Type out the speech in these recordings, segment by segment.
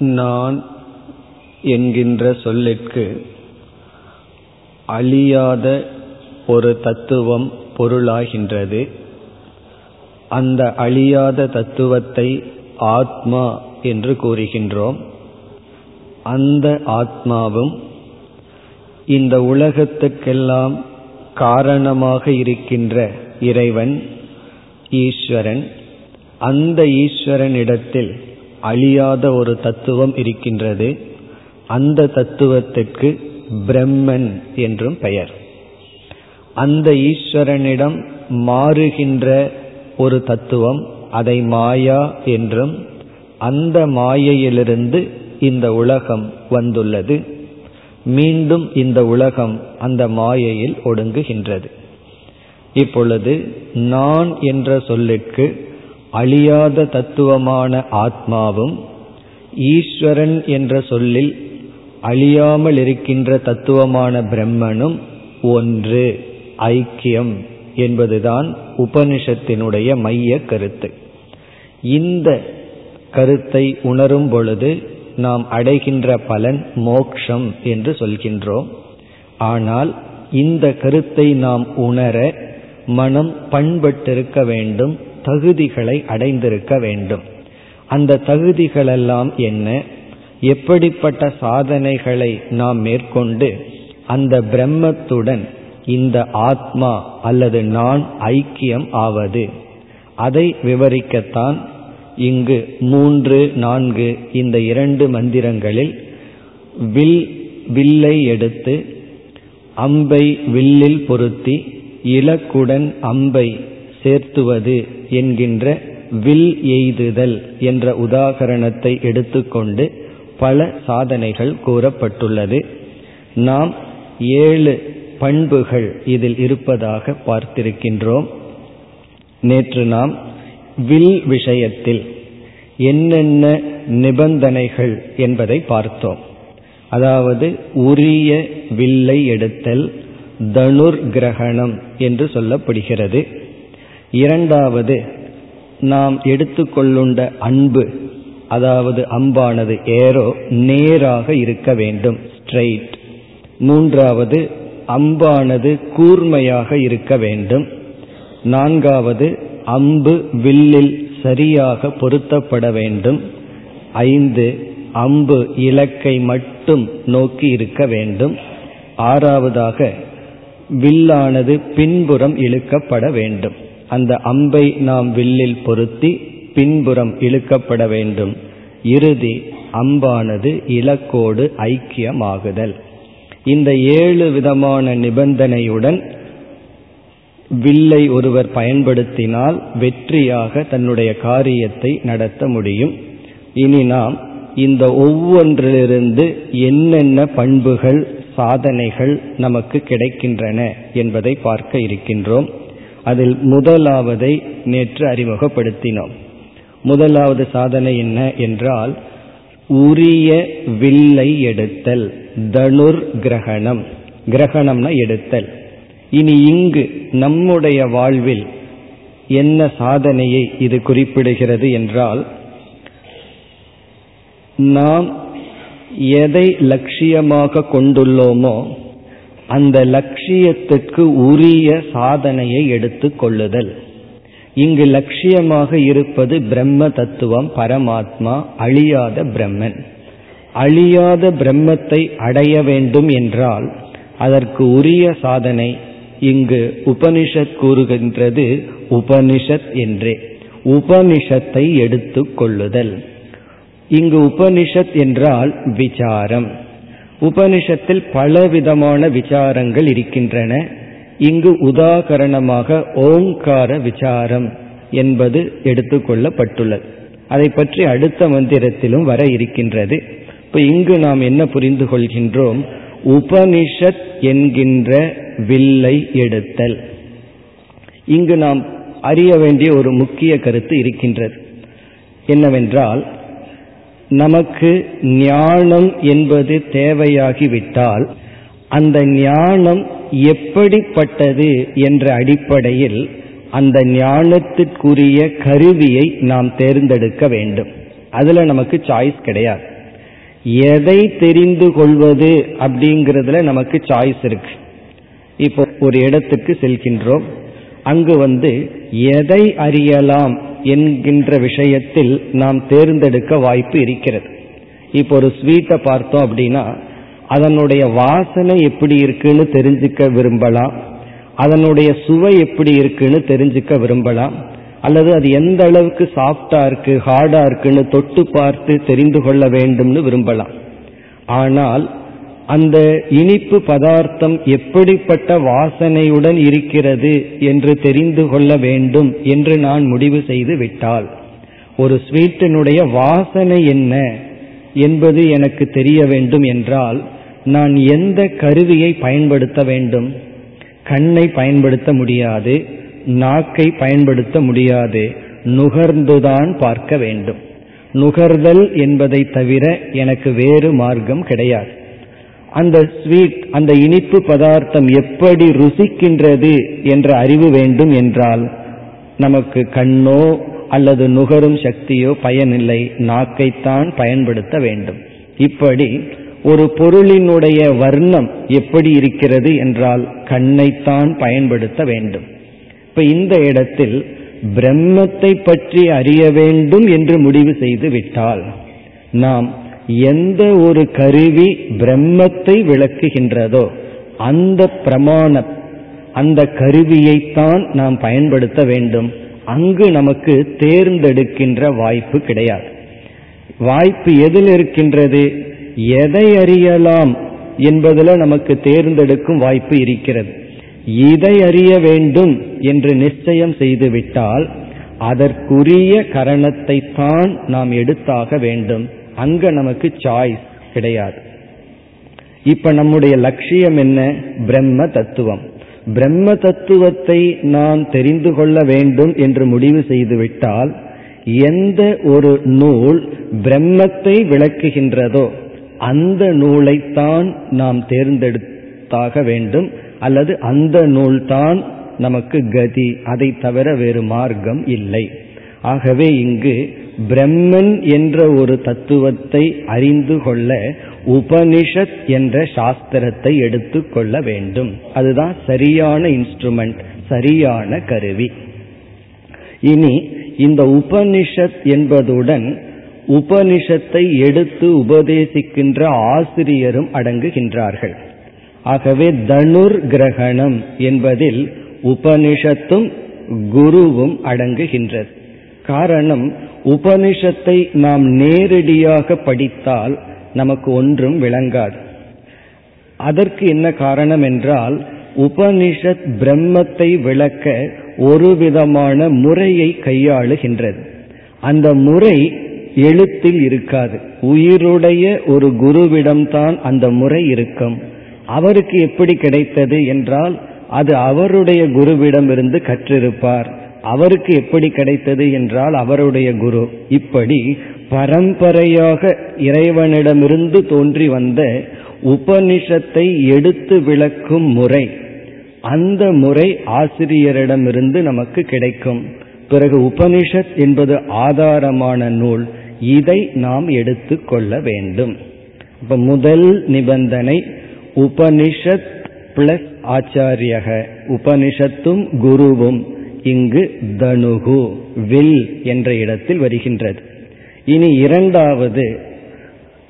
நான் என்கின்ற சொல்லிற்கு அழியாத ஒரு தத்துவம் பொருளாகின்றது. அந்த அழியாத தத்துவத்தை ஆத்மா என்று கூறுகின்றோம். அந்த ஆத்மாவும் இந்த உலகத்துக்கெல்லாம் காரணமாக இருக்கின்ற இறைவன் ஈஸ்வரன். அந்த ஈஸ்வரனிடத்தில் அழியாத ஒரு தத்துவம் இருக்கின்றது. அந்த தத்துவத்திற்கு பிரம்மன் என்றும் பெயர். அந்த ஈஸ்வரனிடம் மாறுகின்ற ஒரு தத்துவம் அதை மாயா என்றும் அந்த மாயையிலிருந்து இந்த உலகம் வந்துள்ளது. மீண்டும் இந்த உலகம் அந்த மாயையில் ஒடுங்குகின்றது. இப்பொழுது நான் என்ற சொல்லிற்கு அழியாத தத்துவமான ஆத்மாவும் ஈஸ்வரன் என்ற சொல்லில் அழியாமல் இருக்கின்ற தத்துவமான பிரம்மனும் ஒன்று ஐக்கியம் என்பதுதான் உபனிஷத்தினுடைய மைய கருத்து. இந்த கருத்தை உணரும் பொழுது நாம் அடைகின்ற பலன் மோக்ஷம் என்று சொல்கின்றோம். ஆனால் இந்த கருத்தை நாம் உணர மனம் பண்பட்டிருக்க வேண்டும் தகுதிகளை அடைந்திருக்க வேண்டும். அந்த தகுதிகளெல்லாம் என்ன? எப்படிப்பட்ட சாதனைகளை நாம் மேற்கொண்டு அந்த பிரம்மத்துடன் இந்த ஆத்மா அல்லது நான் ஐக்கியம் ஆவது? அதை விவரிக்கத்தான் இங்கு மூன்று நான்கு இந்த இரண்டு மந்திரங்களில் வில் வில்லை எடுத்து அம்பை வில்லில் பொருத்தி இலக்குடன் அம்பை சேர்த்துவது என்கின்ற வில் எய்துதல் என்ற உதாகரணத்தை எடுத்துக்கொண்டு பல சாதனைகள் கூறப்பட்டுள்ளது. நாம் ஏழு பண்புகள் இதில் இருப்பதாக பார்த்திருக்கின்றோம். நேற்று நாம் வில் விஷயத்தில் என்னென்ன நிபந்தனைகள் என்பதை பார்த்தோம். அதாவது உரிய வில்லை எடுத்தல் தனுர் கிரகணம் என்று சொல்லப்படுகிறது. இரண்டாவது நாம் எடுத்துக்கொள்ளுண்ட அன்பு அதாவது அம்பானது ஏரோ நேராக இருக்க வேண்டும் ஸ்ட்ரெயிட் மூன்றாவது அம்பானது கூர்மையாக இருக்க வேண்டும். நான்காவது அம்பு வில்லில் சரியாக பொருத்தப்பட வேண்டும். ஐந்து அம்பு இலக்கை மட்டும் நோக்கி இருக்க வேண்டும். ஆறாவதாக வில்லானது பின்புறம் இழுக்கப்பட வேண்டும். அந்த அம்பை நாம் வில்லில் பொருத்தி பின்புறம் இழுக்கப்பட வேண்டும். இறுதி அம்பானது இலக்கோடு ஐக்கியமாகுதல். இந்த ஏழு விதமான நிபந்தனையுடன் வில்லை ஒருவர் பயன்படுத்தினால் வெற்றியாக தன்னுடைய காரியத்தை நடத்த முடியும். இனி நாம் இந்த ஒவ்வொன்றிலிருந்து என்னென்ன பண்புகள் சாதனைகள் நமக்கு கிடைக்கின்றன என்பதை பார்க்க இருக்கின்றோம். அதில் முதலாவதை நேற்று அறிமுகப்படுத்தினோம். முதலாவது சாதனை என்ன என்றால் உரிய வில்லை எடுத்தல் தனுர் கிரகணம். கிரகணம்னா எடுத்தல். இனி இங்கு நம்முடைய வாழ்வில் என்ன சாதனையை இது குறிப்பிடுகிறது என்றால் நாம் எதை லட்சியமாக கொண்டுள்ளோமோ அந்த லட்சியத்துக்கு உரிய சாதனையை எடுத்துக்கொள்ளுதல் இங்கு லட்சியமாக இருப்பது பிரம்ம தத்துவம் பரமாத்மா அழியாத பிரம்மன். அழியாத பிரம்மத்தை அடைய வேண்டும் என்றால் அதற்கு உரிய சாதனை இங்கு உபனிஷத் கூறுகின்றது உபனிஷத் என்றே. உபனிஷத்தை எடுத்துக்கொள்ளுதல் இங்கு உபனிஷத் என்றால் விசாரம். உபனிஷத்தில் பலவிதமான விசாரங்கள் இருக்கின்றன. இங்கு உதாகரணமாக ஓங்கார விசாரம் என்பது எடுத்துக்கொள்ளப்பட்டுள்ளது. அதை பற்றி அடுத்த மந்திரத்திலும் வர இருக்கின்றது. இப்ப இங்கு நாம் என்ன புரிந்து கொள்கின்றோம்? உபனிஷத் என்கின்ற வில்லை எடுத்தல். இங்கு நாம் அறிய வேண்டிய ஒரு முக்கிய கருத்து இருக்கின்றது. என்னவென்றால் நமக்கு ஞானம் என்பது தேவையாகிவிட்டால் அந்த ஞானம் எப்படிப்பட்டது என்ற அடிப்படையில் அந்த ஞானத்திற்குரிய கருவியை நாம் தேர்ந்தெடுக்க வேண்டும். அதுல நமக்கு சாய்ஸ் கிடையாது. எதை தெரிந்து கொள்வது அப்படிங்கிறதுல நமக்கு சாய்ஸ் இருக்கு. இப்போ ஒரு இடத்துக்கு செல்கின்றோம். அங்கு வந்து எதை அறியலாம் என்கின்ற விஷயத்தில் நாம் தேர்ந்தெடுக்க வாய்ப்பு இருக்கிறது. இப்போ ஒரு ஸ்வீட்டை பார்த்தோம் அப்படின்னா அதனுடைய வாசனை எப்படி இருக்குன்னு தெரிஞ்சுக்க விரும்பலாம். அதனுடைய சுவை எப்படி இருக்குன்னு தெரிஞ்சுக்க விரும்பலாம். அல்லது அது எந்த அளவுக்கு சாஃப்டா இருக்கு ஹார்டா இருக்குன்னு தொட்டு பார்த்து தெரிந்து கொள்ள வேண்டும்னு விரும்பலாம். ஆனால் அந்த இனிப்பு பதார்த்தம் எப்படிப்பட்ட வாசனையுடன் இருக்கிறது என்று தெரிந்து கொள்ள வேண்டும் என்று நான் முடிவு செய்து விட்டால் ஒரு ஸ்வீட்டினுடைய வாசனை என்ன என்பது எனக்கு தெரிய வேண்டும் என்றால் நான் எந்த கருவியை பயன்படுத்த வேண்டும்? கண்ணை பயன்படுத்த முடியாது நாக்கை பயன்படுத்த முடியாது நுகர்ந்துதான் பார்க்க வேண்டும். நுகர்தல் என்பதை தவிர எனக்கு வேறு மார்க்கம் கிடையாது. அந்த ஸ்வீட் அந்த இனிப்பு பதார்த்தம் எப்படி ருசிக்கின்றது என்ற அறிவு வேண்டும் என்றால் நமக்கு கண்ணோ அல்லது நுகரும் சக்தியோ பயனில்லை. நாக்கைத்தான் பயன்படுத்த வேண்டும். இப்படி ஒரு பொருளினுடைய வர்ணம் எப்படி இருக்கிறது என்றால் கண்ணைத்தான் பயன்படுத்த வேண்டும். இப்ப இந்த இடத்தில் பிரம்மத்தை பற்றி அறிய வேண்டும் என்று முடிவு செய்து விட்டால் நாம் எந்த ஒரு கருவி பிரம்மத்தை விளக்குகின்றதோ அந்த பிரமாணம் அந்த கருவியைத்தான் நாம் பயன்படுத்த வேண்டும். அங்கு நமக்கு தேர்ந்தெடுக்கின்ற வாய்ப்பு கிடையாது. வாய்ப்பு எதில் இருக்கின்றது? எதை அறியலாம் என்பதில் நமக்கு தேர்ந்தெடுக்கும் வாய்ப்பு இருக்கிறது. இதை அறிய வேண்டும் என்று நிச்சயம் செய்துவிட்டால் அதற்குரிய கரணத்தை தான் நாம் எடுத்தாக வேண்டும். அங்க நமக்கு சாய்ஸ் கிடையாது. இப்ப நம்முடைய லட்சியம் என்ன? பிரம்ம தத்துவம். பிரம்ம தத்துவத்தை நான் தெரிந்து கொள்ள வேண்டும் என்று முடிவு செய்துவிட்டால் எந்த ஒரு நூல் பிரம்மத்தை விளக்குகின்றதோ அந்த நூலைத்தான் நாம் தேர்ந்தெடுத்தாக வேண்டும் அல்லது அந்த நூல்தான் நமக்கு கதி. அதை தவிர வேறு மார்க்கம் இல்லை. ஆகவே இங்கு பிரம்மன் என்ற ஒரு தத்துவத்தை அறிந்து கொள்ள உபனிஷத் என்ற சாஸ்திரத்தை எடுத்துக்கொள்ள வேண்டும். அதுதான் சரியான இன்ஸ்ட்ருமெண்ட் சரியான கருவி. இனி இந்த உபனிஷத் என்பதுடன் உபனிஷத்தை எடுத்து உபதேசிக்கின்ற ஆசிரியரும் அடங்குகின்றார்கள். ஆகவே தனுர் கிரகணம் என்பதில் உபனிஷத்தும் குருவும் அடங்குகின்றது. காரணம் உபனிஷத்தை நாம் நேரடியாக படித்தால் நமக்கு ஒன்றும் விளங்காது. அதற்கு என்ன காரணம் என்றால் உபனிஷத் பிரம்மத்தை விளக்க ஒரு விதமான முறையை கையாளுகின்றது. அந்த முறை எழுத்தில் இருக்காது. உயிருடைய ஒரு குருவிடம்தான் அந்த முறை இருக்கும். அவருக்கு எப்படி கிடைத்தது என்றால் அது அவருடைய குருவிடமிருந்து கற்றிருப்பார். அவருக்கு எப்படி கிடைத்தது என்றால் அவருடைய குரு. இப்படி பரம்பரையாக இறைவனிடமிருந்து தோன்றி வந்த உபனிஷத்தை எடுத்து விளக்கும் முறை அந்த முறை ஆசிரியரிடமிருந்து நமக்கு கிடைக்கும். பிறகு உபனிஷத் என்பது ஆதாரமான நூல் இதை நாம் எடுத்து கொள்ள வேண்டும். இப்ப முதல் நிபந்தனை உபனிஷத் பிளஸ் ஆச்சாரியக உபனிஷத்தும் குருவும். இங்கு தனுகு வில் என்ற இடத்தில் வருகின்றது. இனி இரண்டாவது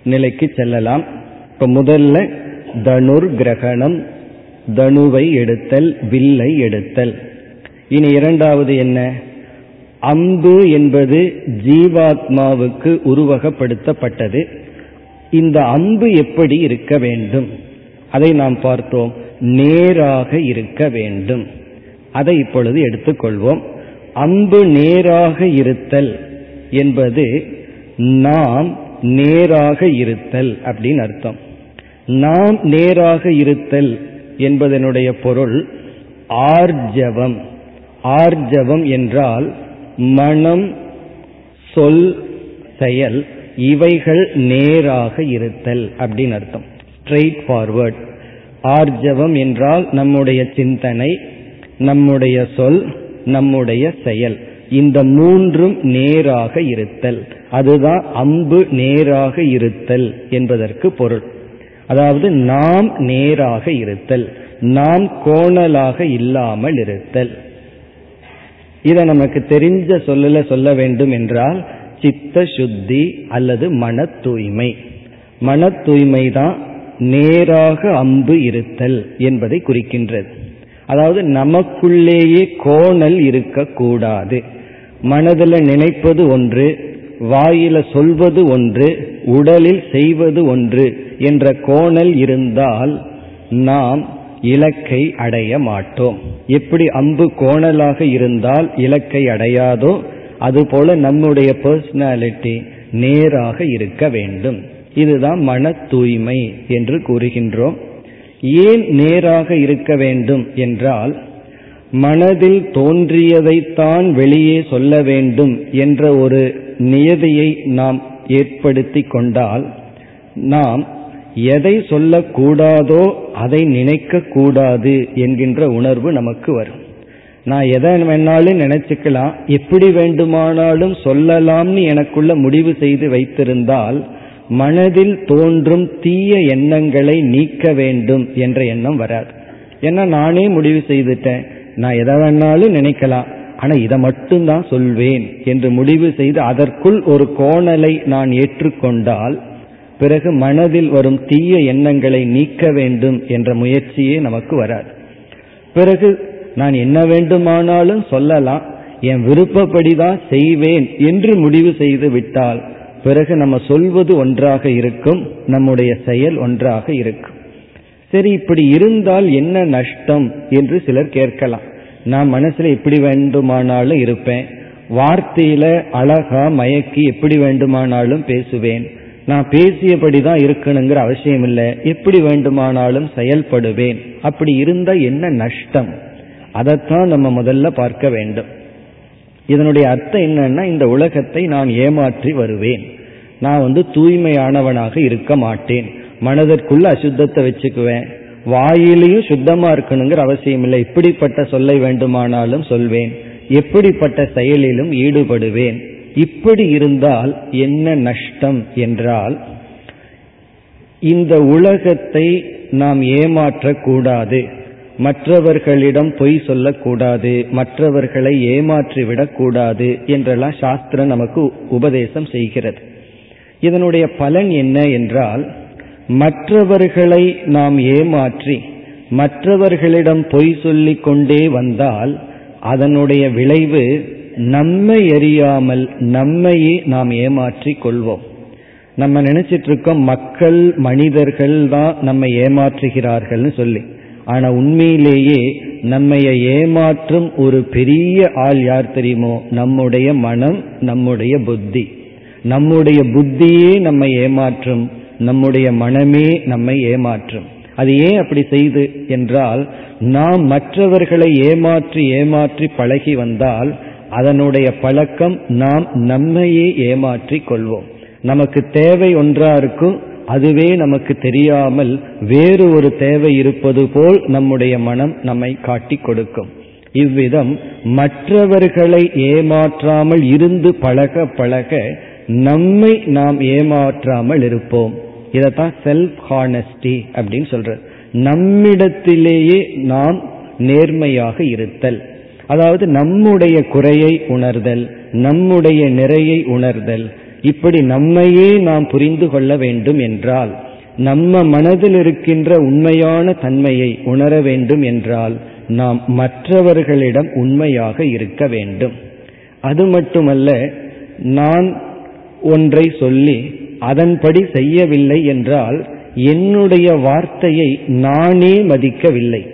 நிலைக்கு செல்லலாம். இப்ப முதல்ல தனுர் கிரகணம் தனுவை எடுத்தல் வில்லை எடுத்தல். இனி இரண்டாவது என்ன? அம்பு என்பது ஜீவாத்மாவுக்கு உருவகப்படுத்தப்பட்டது. இந்த அம்பு எப்படி இருக்க வேண்டும்? அதை நாம் பார்த்தோம். நேராக இருக்க வேண்டும். அதை இப்பொழுது எடுத்துக்கொள்வோம். அம்பு நேராக இருத்தல் என்பது நாம் நேராக இருத்தல் அப்படின்னு அர்த்தம். நாம் நேராக இருத்தல் என்பதனுடைய பொருள் ஆர்ஜவம். ஆர்ஜவம் என்றால் மனம் சொல் செயல் இவைகள் நேராக இருத்தல் அப்படின்னு அர்த்தம். ஸ்ட்ரெயிட் ஃபார்வர்ட் ஆர்ஜவம் என்றால் நம்முடைய சிந்தனை நம்முடைய சொல் நம்முடைய செயல். இந்த மூன்றும் நேராக இருத்தல். அதுதான் அம்பு நேராக இருத்தல் என்பதற்கு பொருள். அதாவது நாம் நேராக இருத்தல். நாம் கோணலாக இல்லாமல் இருத்தல். இதை நமக்கு தெரிஞ்ச சொல்லல சொல்ல வேண்டும் என்றால் சித்த சுத்தி அல்லது மன தூய்மை மன தூய்மை தான் நேராக அம்பு இருத்தல் என்பதை குறிக்கின்றது. அதாவது நமக்குள்ளேயே கோணல் இருக்கக்கூடாது. மனதில் நினைப்பது ஒன்று வாயில சொல்வது ஒன்று உடலில் செய்வது ஒன்று என்ற கோணல் இருந்தால் நாம் இலக்கை அடைய மாட்டோம். எப்படி அம்பு கோணலாக இருந்தால் இலக்கை அடையாதோ அதுபோல நம்முடைய பர்சனாலிட்டி நேராக இருக்க வேண்டும். இதுதான் மன தூய்மை என்று கூறுகின்றோம். ஏன் நேராக இருக்க வேண்டும் என்றால் மனதில் தோன்றியதைத்தான் வெளியே சொல்ல வேண்டும் என்ற ஒரு நியதியை நாம் ஏற்படுத்தி கொண்டால் நாம் எதை சொல்லக்கூடாதோ அதை நினைக்க கூடாது என்கின்ற உணர்வு நமக்கு வரும். நான் எதை வேணாலும் நினைச்சுக்கலாம் எப்படி வேண்டுமானாலும் சொல்லலாம்னு எனக்குள்ள முடிவு செய்து வைத்திருந்தால் மனதில் தோன்றும் தீய எண்ணங்களை நீக்க வேண்டும் என்ற எண்ணம் வராது. ஏன்னா நானே முடிவு செய்துட்டேன். நான் எதை வேணாலும் நினைக்கலாம். ஆனா இதை மட்டும்தான் சொல்வேன் என்று முடிவு செய்து அதற்குள் ஒரு கோணலை நான் ஏற்றுக்கொண்டால் பிறகு மனதில் வரும் தீய எண்ணங்களை நீக்க வேண்டும் என்ற முயற்சியே நமக்கு வராது. பிறகு நான் என்ன வேண்டுமானாலும் சொல்லலாம். என் விருப்பப்படிதான் செய்வேன் என்று முடிவு செய்து விட்டால் பிறகு நம்ம சொல்வது ஒன்றாக இருக்கும் நம்முடைய செயல் ஒன்றாக இருக்கும். சரி இப்படி இருந்தால் என்ன நஷ்டம் என்று சிலர் கேட்கலாம். நான் மனசுல எப்படி வேண்டுமானாலும் இருப்பேன். வார்த்தையில அழகா மயக்கி எப்படி வேண்டுமானாலும் பேசுவேன். நான் பேசியபடி தான் இருக்கணுங்கிற அவசியம் இல்லை எப்படி வேண்டுமானாலும் செயல்படுவேன். அப்படி இருந்தா என்ன நஷ்டம்? அதைத்தான் நம்ம முதல்ல பார்க்க வேண்டும். இதனுடைய அர்த்தம் என்னன்னா இந்த உலகத்தை நான் ஏமாற்றி வருவேன். நான் வந்து தூய்மையானவனாக இருக்க மாட்டேன். மனதிற்குள்ள அசுத்தத்தை வச்சுக்குவேன். வாயிலையும் சுத்தமா இருக்கணுங்கிற அவசியம் இல்லை. இப்படிப்பட்ட சொல்லை வேண்டுமானாலும் சொல்வேன். எப்படிப்பட்ட செயலிலும் ஈடுபடுவேன். இப்படி இருந்தால் என்ன நஷ்டம் என்றால் இந்த உலகத்தை நாம் ஏமாற்றக்கூடாது. மற்றவர்களிடம் பொய் சொல்லக்கூடாது மற்றவர்களை ஏமாற்றி விடக்கூடாது என்றெல்லாம் சாஸ்திரம் நமக்கு உபதேசம் செய்கிறது. இதனுடைய பலன் என்ன என்றால் மற்றவர்களை நாம் ஏமாற்றி மற்றவர்களிடம் பொய் சொல்லிக் கொண்டே வந்தால் அதனுடைய விளைவு நம்மை எறியாமல் நம்மையே நாம் ஏமாற்றி கொள்வோம். நம்ம நினைச்சிட்டு இருக்கோம் மக்கள் மனிதர்கள் தான் நம்மை ஏமாற்றுகிறார்கள்னு சொல்லி. ஆனா உண்மையிலேயே நம்மைய ஏமாற்றும் ஒரு பெரிய ஆள் யார் தெரியுமோ? நம்முடைய மனம் நம்முடைய புத்தி. நம்முடைய புத்தியே நம்மை ஏமாற்றும் நம்முடைய மனமே நம்மை ஏமாற்றும். அது ஏன் அப்படி செய்து என்றால் நாம் மற்றவர்களை ஏமாற்றி ஏமாற்றி பழகி வந்தால் அதனுடைய பழக்கம் நாம் நம்மையே ஏமாற்றி கொள்வோம். நமக்கு தேவை ஒன்றா இருக்கும் அதுவே நமக்கு தெரியாமல் வேறு ஒரு தேவை இருப்பது போல் நம்முடைய மனம் நம்மை காட்டி கொடுக்கும். இவ்விதம் மற்றவர்களை ஏமாற்றாமல் இருந்து பழக பழக நம்மை நாம் ஏமாற்றாமல் இருப்போம். இதைத்தான் செல்ஃப் ஹானஸ்டி அப்படின்னு சொல்றது நம்மிடத்திலேயே நாம் நேர்மையாக இருத்தல். அதாவது நம்முடைய குறையை உணர்தல் நம்முடைய நிறையை உணர்தல் இப்படி நம்மையே நாம் புரிந்து கொள்ள வேண்டும் என்றால் நம்ம மனதில் இருக்கின்ற உண்மையான தன்மையை உணர வேண்டும் என்றால் நாம் மற்றவர்களிடம் உண்மையாக இருக்க வேண்டும். அது மட்டுமல்ல நான் ஒன்றை சொல்லி அதன்படி செய்யவில்லை என்றால் என்னுடைய வார்த்தையை நானே மதிக்கவில்லை.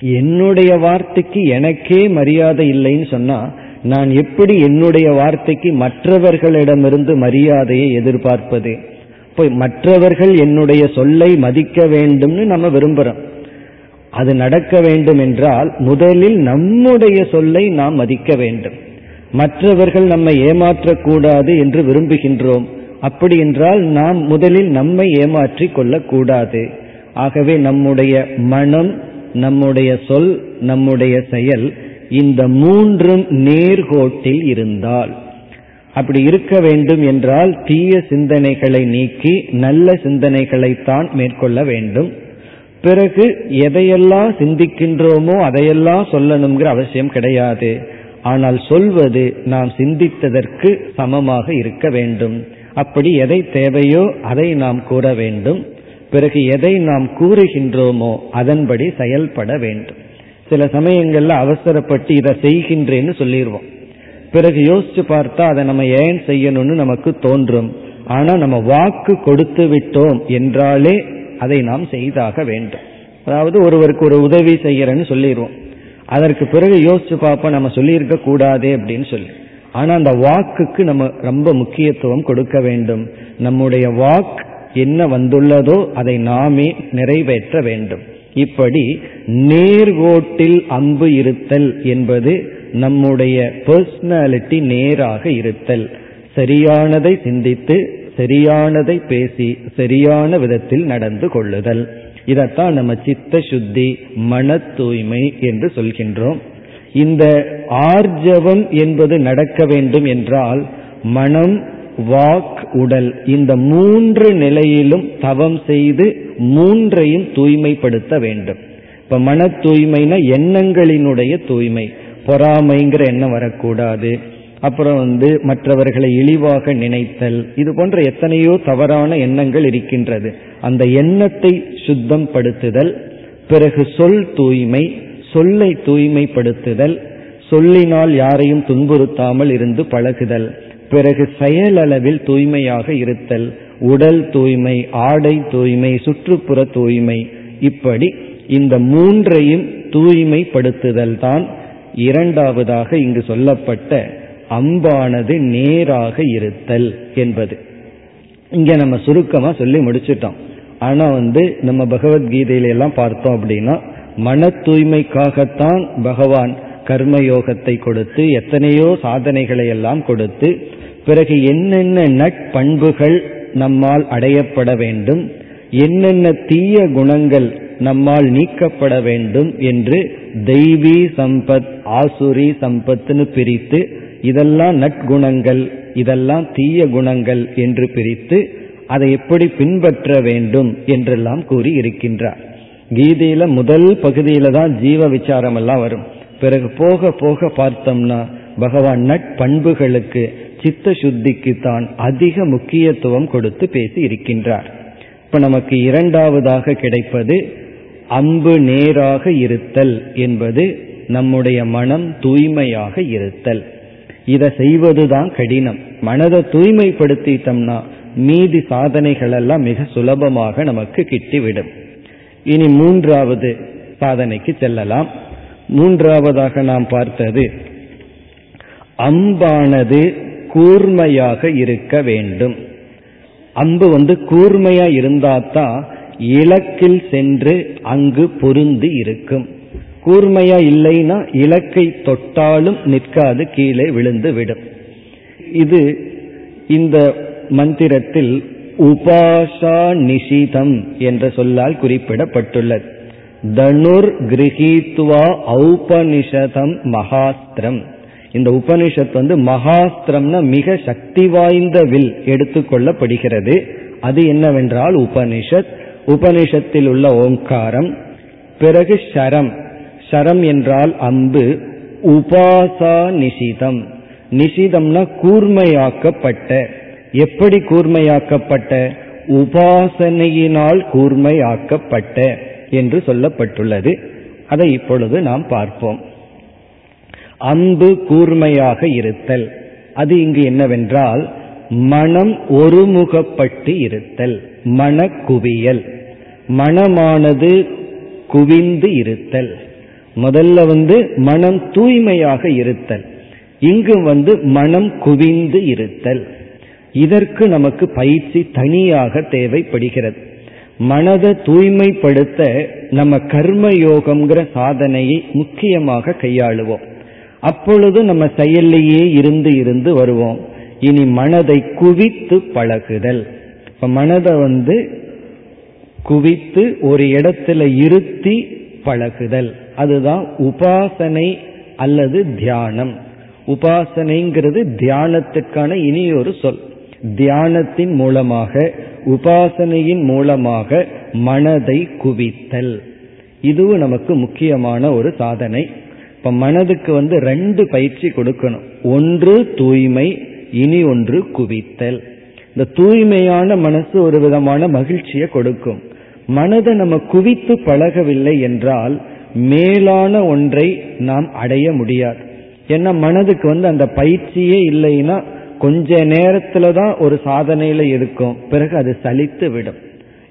என்னுடைய வார்த்தைக்கு எனக்கே மரியாதை இல்லைன்னு சொன்னா நான் எப்படி என்னுடைய வார்த்தைக்கு மற்றவர்களிடமிருந்து மரியாதையை எதிர்பார்ப்பது? இப்போ மற்றவர்கள் என்னுடைய சொல்லை மதிக்க வேண்டும்னு நம்ம விரும்புகிறோம் அது நடக்க வேண்டும் என்றால் முதலில் நம்முடைய சொல்லை நாம் மதிக்க வேண்டும். மற்றவர்கள் நம்மை ஏமாற்றக்கூடாது என்று விரும்புகின்றோம். அப்படி என்றால் நாம் முதலில் நம்மை ஏமாற்றி கொள்ளக்கூடாது. ஆகவே நம்முடைய மனம் நம்முடைய சொல் நம்முடைய செயல் இந்த மூன்றும் நேர்கோட்டில் இருந்தால். அப்படி இருக்க வேண்டும் என்றால் தீய சிந்தனைகளை நீக்கி நல்ல சிந்தனைகளைத்தான் மேற்கொள்ள வேண்டும். பிறகு எதையெல்லாம் சிந்திக்கின்றோமோ அதையெல்லாம் சொல்லணுங்கிற அவசியம் கிடையாது. ஆனால் சொல்வது நாம் சிந்தித்ததற்கு சமமாக இருக்க வேண்டும். அப்படி எதை தேவையோ அதை நாம் கூற வேண்டும். பிறகு எதை நாம் கூறுகின்றோமோ அதன்படி செயல்பட வேண்டும். சில சமயங்கள்ல அவசரப்பட்டு இதை செய்கின்றேன்னு சொல்லிடுவோம் பிறகு யோசிச்சு பார்த்தா அதை நம்ம ஏன் செய்யணும்னு நமக்கு தோன்றும். ஆனா நம்ம வாக்கு கொடுத்து விட்டோம் என்றாலே அதை நாம் செய்தாக வேண்டும். அதாவது ஒருவருக்கு ஒரு உதவி செய்யறேன்னு சொல்லிடுவோம் அதற்கு பிறகு யோசிச்சு பார்ப்போம் நம்ம சொல்லியிருக்க கூடாதே அப்படின்னு சொல்லி. ஆனா அந்த வாக்குக்கு நம்ம ரொம்ப முக்கியத்துவம் கொடுக்க வேண்டும். நம்முடைய வாக் என்ன வந்துள்ளதோ அதை நாமே நிறைவேற்ற வேண்டும். இப்படி நேர்கோட்டில் அன்பு இருத்தல் என்பது நம்முடைய பர்சனாலிட்டி நேராக இருத்தல். சரியானதை சிந்தித்து சரியானதை பேசி சரியான விதத்தில் நடந்து கொள்ளுதல். இதைத்தான் நம்ம சித்த சுத்தி மன தூய்மை என்று சொல்கின்றோம். இந்த ஆர்ஜவம் என்பது நடக்க வேண்டும் என்றால் மனம் வாக் உடல். இந்த மூன்று நிலையிலும் தவம் செய்து மூன்றையும் தூய்மைப்படுத்த வேண்டும். இப்ப மன தூய்மைனா எண்ணங்களினுடைய தூய்மை. பொறாமைங்கிற எண்ணம் வரக்கூடாது. அப்புறம் வந்து மற்றவர்களை இழிவாக நினைத்தல். இது போன்ற எத்தனையோ தவறான எண்ணங்கள் இருக்கின்றது. அந்த எண்ணத்தை சுத்தம் படுத்துதல் பிறகு சொல் தூய்மை சொல்லை தூய்மைப்படுத்துதல் சொல்லினால் யாரையும் துன்புறுத்தாமல் இருந்து பழகுதல். பிறகு செயலளவில் தூய்மையாக இருத்தல் உடல் தூய்மை ஆடை தூய்மை சுற்றுப்புற தூய்மை இப்படி இந்த மூன்றையும் தூய்மைப்படுத்துதல் தான் இரண்டாவதாக இங்கு சொல்லப்பட்ட அம்பானது நேராக இருத்தல் என்பது. இங்க நம்ம சுருக்கமா சொல்லி முடிச்சிட்டோம். ஆனா வந்து நம்ம பகவத்கீதையில எல்லாம் பார்த்தோம் அப்படின்னா மன தூய்மைக்காகத்தான் பகவான் கர்மயோகத்தை கொடுத்து எத்தனையோ சாதனைகளை எல்லாம் கொடுத்து பிறகு என்னென்ன நட்பண்புகள் நம்மால் அடையப்பட வேண்டும் என்னென்ன தீய குணங்கள் நம்மால் நீக்கப்பட வேண்டும் என்று தெய்வீ சம்பத் ஆசுரி சம்பத்துன்னு பிரித்து இதெல்லாம் நற்குணங்கள் இதெல்லாம் தீய குணங்கள் என்று பிரித்து அதை எப்படி பின்பற்ற வேண்டும் என்றெல்லாம் கூறி இருக்கின்றார். கீதையில முதல் பகுதியில தான் ஜீவ விசாரம் எல்லாம் வரும். பிறகு போக போக பார்த்தோம்னா பகவான் நட்பண்புகளுக்கு சித்த சுத்திக்கு தான் அதிக முக்கியத்துவம் கொடுத்து பேசி இருக்கின்றார் இப்ப நமக்கு இரண்டாவதாக கிடைப்பது அம்பு நேராக இருத்தல் என்பது நம்முடைய மனம் தூய்மையாக இருத்தல். இதை செய்வதுதான் கடினம். மனதை தூய்மைப்படுத்திட்டோம்னா மீதி சாதனைகள் எல்லாம் மிக சுலபமாக நமக்கு கிட்டிவிடும். இனி மூன்றாவது சாதனைக்கு செல்லலாம். மூன்றாவதாக நாம் பார்த்தது அம்பானது கூர்மையாக இருக்க வேண்டும். அம்பு வந்து கூர்மையா இருந்தாதான் இலக்கில் சென்று அங்கு பொருந்தி இருக்கும். கூர்மையா இல்லைன்னா இலக்கை தொட்டாலும் நிற்காது கீழே விழுந்து விடும். இது இந்த மந்திரத்தில் உபாசா நிஷிதம் என்ற சொல்லால் குறிப்பிடப்பட்டுள்ளது. தனுர் கிரகித்வா ஔபனிஷதம் மகாஸ்திரம் இந்த உபனிஷத் வந்து மகாஸ்திரம்னா மிக சக்தி வாய்ந்த வில் எடுத்துக்கொள்ளப்படுகிறது அது என்னவென்றால் உபனிஷத். உபனிஷத்தில் உள்ள ஓங்காரம் பிறகு ஷரம் ஷரம் என்றால் அம்பு. உபாசா நிஷிதம் நிஷிதம்னா கூர்மையாக்கப்பட்ட. எப்படி கூர்மையாக்கப்பட்ட? உபாசனையினால் கூர்மையாக்கப்பட்ட. என்று சொல்லப்பட்டுள்ளது. அதை இப்பொழுது நாம் பார்ப்போம். அன்பு கூர்மையாக இருத்தல். அது இங்கு என்னவென்றால் மனம் ஒருமுகப்பட்டு இருத்தல். மன குவியல் மனமானது குவிந்து இருத்தல். முதல்ல வந்து மனம் தூய்மையாக இருத்தல். இங்கு வந்து மனம் குவிந்து இருத்தல். இதற்கு நமக்கு பயிற்சி தனியாக தேவைப்படுகிறது. மனதை தூய்மைப்படுத்த நம்ம கர்ம யோகம்ங்கிற சாதனையை முக்கியமாக கையாளுவோம். அப்பொழுது நம்ம செயல்லையே இருந்து இருந்து வருவோம். இனி மனதை குவித்து பழகுதல். இப்ப மனதை வந்து குவித்து ஒரு இடத்துல இருத்தி பழகுதல். அதுதான் உபாசனை அல்லது தியானம். உபாசனைங்கிறது தியானத்துக்கான இனி ஒரு சொல். தியானத்தின் மூலமாக உபாசனையின் மூலமாக மனதை குவித்தல். இதுவும் நமக்கு முக்கியமான ஒரு சாதனை. இப்ப மனதுக்கு வந்து ரெண்டு பயிற்சி கொடுக்கணும். ஒன்று தூய்மை இனி ஒன்று குவித்தல். இந்த தூய்மையான மனசு ஒரு விதமான மகிழ்ச்சியை கொடுக்கும். மனதை நம்ம குவித்து பழகவில்லை என்றால் மேலான ஒன்றை நாம் அடைய முடியாது. ஏன்னா மனதுக்கு வந்து அந்த பயிற்சியே இல்லைன்னா கொஞ்ச நேரத்துல தான் ஒரு சாதனையில இருக்கும். பிறகு அது சலித்து விடும்.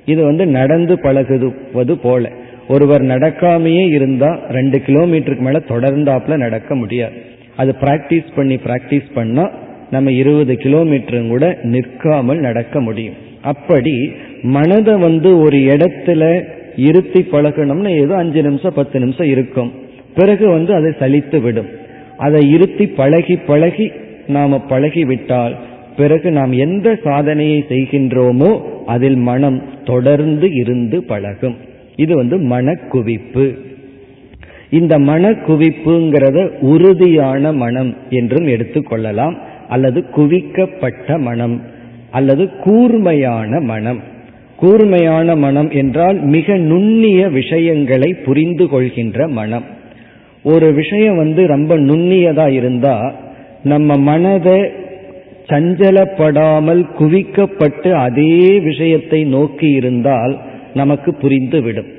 இது வந்து நடந்து பழகுவது போல. ஒருவர் நடக்காமையே இருந்தா ரெண்டு கிலோமீட்டருக்கு மேல தொடர்ந்தாப்புல நடக்க முடியாது. அது பிராக்டிஸ் பண்ணி பிராக்டிஸ் பண்ணா நம்ம இருபது கிலோமீட்டரும் கூட நிற்காமல் நடக்க முடியும். அப்படி மனதை வந்து ஒரு இடத்துல இருத்தி பழகணும்னா ஏதோ அஞ்சு நிமிஷம் பத்து நிமிஷம் இருக்கும். பிறகு வந்து அதை சலித்து விடும். அதை இருத்தி பழகி பழகி நாம பழகிவிட்டால் பிறகு நாம் எந்த சாதனையை செய்கின்றோமோ அதில் மனம் தொடர்ந்து இருந்து பழகும். இது வந்து மனக்குவிப்பு. இந்த மனக்குவிப்புங்கிறத உறுதியான மனம் என்றும் எடுத்துக்கொள்ளலாம் அல்லது குவிக்கப்பட்ட மனம். அல்லது கூர்மையான மனம். கூர்மையான மனம் என்றால் மிக நுண்ணிய விஷயங்களை புரிந்து கொள்கின்ற மனம். ஒரு விஷயம் வந்து ரொம்ப நுண்ணியதா இருந்தா நம்ம மனதை சஞ்சலப்படாமல் குவிக்கப்பட்டு அதே விஷயத்தை நோக்கி இருந்தால் நமக்கு புரிந்துவிடும்.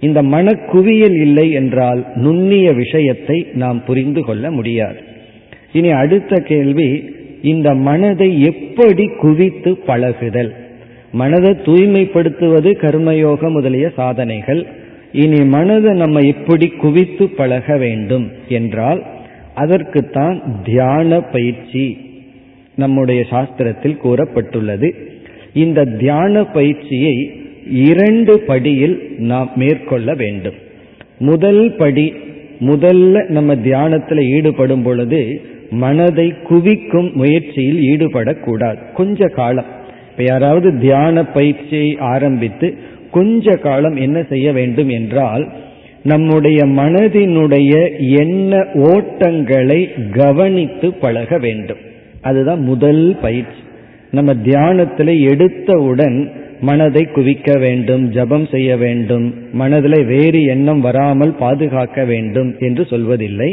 இந்த மனக்குவியல் இல்லை என்றால் நுண்ணிய விஷயத்தை நாம் புரிந்து கொள்ள முடியாது. இனி அடுத்த கேள்வி இந்த மனதை எப்படி குவித்து பழகுதல்? மனதை தூய்மைப்படுத்துவது கர்மயோக முதலிய சாதனைகள். இனி மனதை நம்ம எப்படி குவித்து பழக வேண்டும் என்றால் அதற்குத்தான் தியான பயிற்சி நம்முடைய சாஸ்திரத்தில் கூறப்பட்டுள்ளது. இந்த தியான பயிற்சியை இரண்டு படியில் நாம் மேற்கொள்ள வேண்டும். முதல் படி முதல்ல நம்ம தியானத்தில் ஈடுபடும் பொழுது மனதை குவிக்கும் முயற்சியில் ஈடுபடக்கூடாது. கொஞ்ச காலம். இப்ப யாராவது தியான பயிற்சியை ஆரம்பித்து கொஞ்ச காலம் என்ன செய்ய வேண்டும் என்றால் நம்முடைய மனதினுடைய எண்ண ஓட்டங்களை கவனித்து பழக வேண்டும். அதுதான் முதல் பயிற்சி. நம்ம தியானத்தில் எடுத்தவுடன் மனதை குவிக்க வேண்டும் ஜபம் செய்ய வேண்டும் மனதில் வேறு எண்ணம் வராமல் பாதுகாக்க வேண்டும் என்று சொல்வதில்லை.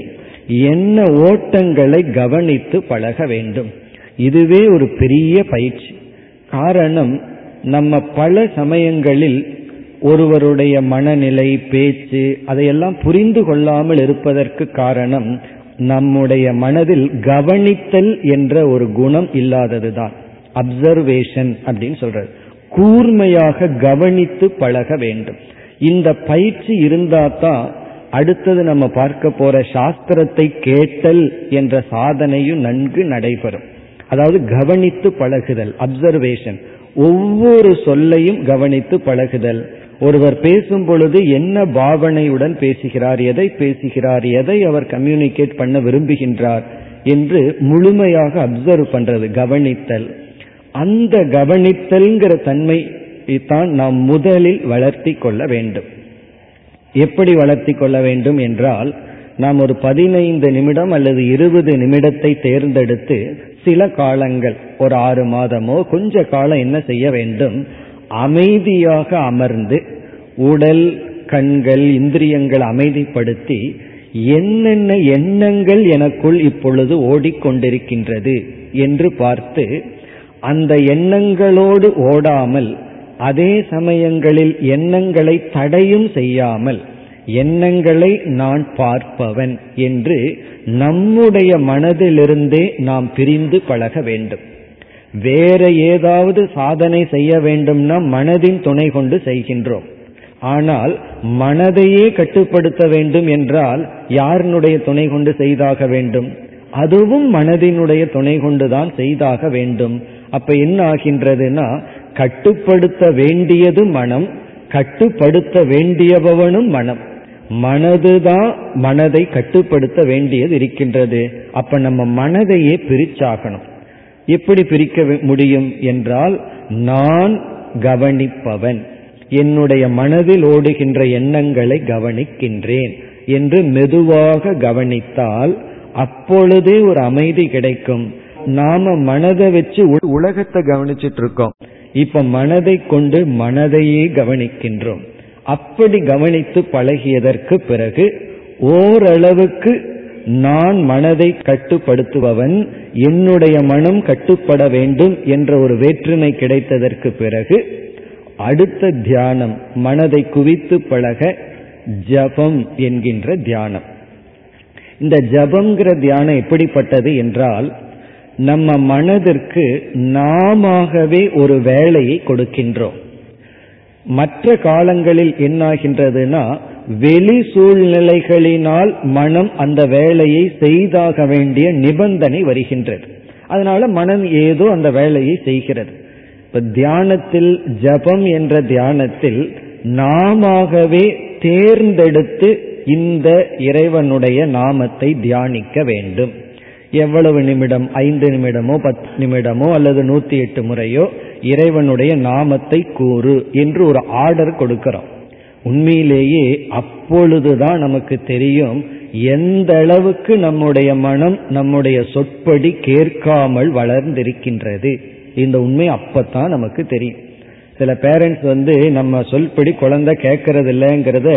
என்ன ஓட்டங்களை கவனித்து பழக வேண்டும். இதுவே ஒரு பெரிய பயிற்சி. காரணம் நம்ம பல சமயங்களில் ஒருவருடைய மனநிலை பேச்சு அதையெல்லாம் புரிந்து கொள்ளாமல் இருப்பதற்கு காரணம் நம்முடைய மனதில் கவனித்தல் என்ற ஒரு குணம் இல்லாததுதான். அப்சர்வேஷன் அப்படின்னு சொல்றது. கூர்மையாக கவனித்து பழக வேண்டும். இந்த பயிற்சி இருந்தா தான் அடுத்தது நம்ம பார்க்க போற சாஸ்திரத்தை கேட்டல் என்ற சாதனையும் நன்கு நடைபெறும். அதாவது கவனித்து பழகுதல் அப்சர்வேஷன் ஒவ்வொரு சொல்லையும் கவனித்து பழகுதல். ஒருவர் பேசும் பொழுது என்ன பாவனையுடன் பேசுகிறார் எதை பேசுகிறார் எதை அவர் கம்யூனிகேட் பண்ண விரும்புகின்றார் என்று முழுமையாக அப்சர்வ் பண்றது கவனித்தல். அந்த கவனித்தல்ங்கிற தன்மை தான் நாம் முதலில் வளர்த்தி கொள்ள வேண்டும். எப்படி வளர்த்தி கொள்ள வேண்டும் என்றால் நாம் ஒரு பதினைந்து நிமிடம் அல்லது இருபது நிமிடத்தை தேர்ந்தெடுத்து சில காலங்கள் ஒரு ஆறு மாதமோ கொஞ்ச காலம் என்ன செய்ய வேண்டும்? அமைதியாக அமர்ந்து உடல் கண்கள் இந்திரியங்கள் அமைதிப்படுத்தி என்னென்ன எண்ணங்கள் எனக்குள் இப்பொழுது ஓடிக்கொண்டிருக்கின்றது என்று பார்த்து அந்த எண்ணங்களோடு ஓடாமல் அதே சமயங்களில் எண்ணங்களை தடையும் செய்யாமல் எண்ணங்களை நான் பார்ப்பவன் என்று நம்முடைய மனதிலிருந்தே நாம் பிரிந்து பழக வேண்டும். வேற ஏதாவது சாதனை செய்ய வேண்டும்னா மனதின் துணை கொண்டு செய்கின்றோம். ஆனால் மனதையே கட்டுப்படுத்த வேண்டும் என்றால் யாருனுடைய துணை கொண்டு செய்தாக வேண்டும்? அதுவும் மனதினுடைய துணை கொண்டுதான் செய்தாக வேண்டும். அப்ப என்ன ஆகின்றதுன்னா கட்டுப்படுத்த வேண்டியது மனம் கட்டுப்படுத்த வேண்டியபவனும் மனம். மனதுதான் மனதை கட்டுப்படுத்த வேண்டியது இருக்கின்றது. அப்ப நம்ம மனதையே பிரிச்சாகணும். எப்படி பிரிக்க முடியும் என்றால் நான் கவனிப்பவன். என்னுடைய மனதில் ஓடுகின்ற எண்ணங்களை கவனிக்கின்றேன் என்று மெதுவாக கவனித்தால் அப்பொழுதே ஒரு அமைதி கிடைக்கும். நாம மனதை வச்சு உலகத்தை கவனிச்சிட்டு இருக்கோம் இப்ப மனதை கொண்டு மனதையே கவனிக்கின்றோம். அப்படி கவனித்து பழகியதற்கு பிறகு ஓரளவுக்கு நான் மனதை கட்டுப்படுத்துபவன் என்னுடைய மனம் கட்டுப்பட வேண்டும் என்ற ஒரு வேற்றுமை கிடைத்ததற்கு பிறகு அடுத்த தியானம் மனதை குவித்து பழக ஜபம் என்கின்ற தியானம். இந்த ஜபங்கிற தியானம் எப்படிப்பட்டது என்றால் நம்ம மனதிற்கு நாமவே ஒரு வேலையை கொடுக்கின்றோம். மற்ற காலங்களில் என்னாகின்றதுன்னா வெளி சூழ்நிலைகளினால் மனம் அந்த வேலையை செய்தாக வேண்டிய நிபந்தனை வருகின்றது. அதனால மனம் ஏதோ அந்த வேலையை செய்கிறது. இப்ப தியானத்தில் ஜபம் என்ற தியானத்தில் நாமவே தேர்ந்தெடுத்து இந்த இறைவனுடைய நாமத்தை தியானிக்க வேண்டும். எவ்வளவு நிமிடம்? ஐந்து நிமிடமோ பத்து நிமிடமோ அல்லது நூத்தி எட்டு முறையோ? இறைவனுடைய நாமத்தை கூறு என்று ஒரு ஆர்டர் கொடுக்கிறோம். உண்மையிலேயே அப்பொழுதுதான் நமக்கு தெரியும் எந்த அளவுக்கு நம்முடைய மனம் நம்முடைய சொற்படி கேட்காமல் வளர்ந்திருக்கின்றது. இந்த உண்மை அப்பத்தான் நமக்கு தெரியும். சில பேரண்ட்ஸ் வந்து நம்ம சொல்படி குழந்தை கேட்கறது இல்லைங்கிறத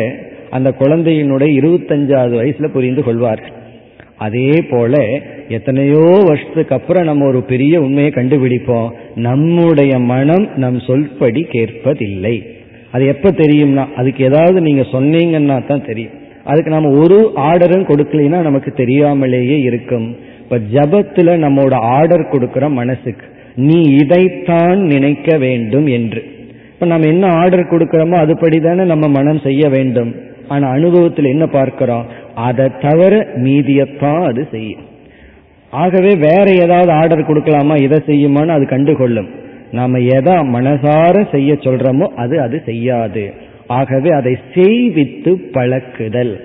அந்த குழந்தையினுடைய இருபத்தஞ்சாவது வயசுல புரிந்து கொள்வார்கள். அதே போல எத்தனையோ வருஷத்துக்கு அப்புறம் நம்ம ஒரு பெரிய உண்மையை கண்டுபிடிப்போம். நம்முடைய மனம் நம் சொல்படி கேட்பதில்லை. அது எப்ப தெரியும்னா அதுக்கு ஏதாவது நீங்க சொன்னீங்கன்னா தான் தெரியும். அதுக்கு நம்ம ஒரு ஆர்டரும் கொடுக்கலைன்னா நமக்கு தெரியாமலேயே இருக்கும். இப்ப ஜபத்துல நம்மோட ஆர்டர் கொடுக்கிற மனசுக்கு நீ இதைத்தான் நினைக்க வேண்டும் என்று. இப்ப நம்ம என்ன ஆர்டர் கொடுக்கிறோமோ அதுபடி தானே நம்ம மனம் செய்ய வேண்டும். ஆனா அனுபவத்தில் என்ன பார்க்கிறோம்? அதை தவிர மீதியத்தான் அது செய்யும். ஆகவே வேற ஏதாவது ஆர்டர் கொடுக்கலாமா? இதை செய்யுமான்னு அது கண்டுகொள்ளும். நாம எதா மனசார செய்ய சொல்றோமோ அது அது செய்யாது. ஆகவே அதை செய்வித்து பழக்குதல்.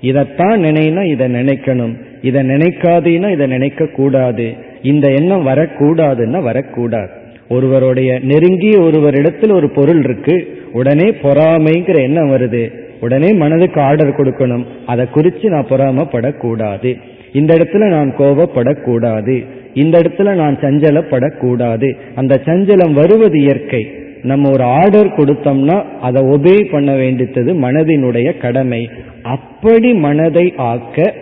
இதைத்தான் நினைனா இதை நினைக்கணும். இதை நினைக்காதீன்னா இதை நினைக்க கூடாது இந்த எண்ணம் வரக்கூடாதுன்னா வரக்கூடாது. ஒருவருடைய நெருங்கிய ஒருவரிடத்தில் ஒரு பொருள் இருக்கு. உடனே பொறாமைங்கிற எண்ணம் வருது. உடனே மனதுக்கு ஆர்டர் கொடுக்கணும். அதை குறித்து நான் பொறாமப்படக்கூடாது. இந்த இடத்துல நான் கோபப்படக்கூடாது. இந்த இடத்துல நான் சஞ்சலப்படக்கூடாது. அந்த சஞ்சலம் வருவது இயற்கை. நம்ம ஒரு ஆர்டர் கொடுத்தோம்னா அதை ஒபே பண்ண வேண்டியது மனதினுடைய கடமை. அப்படி மனதை ஆக்க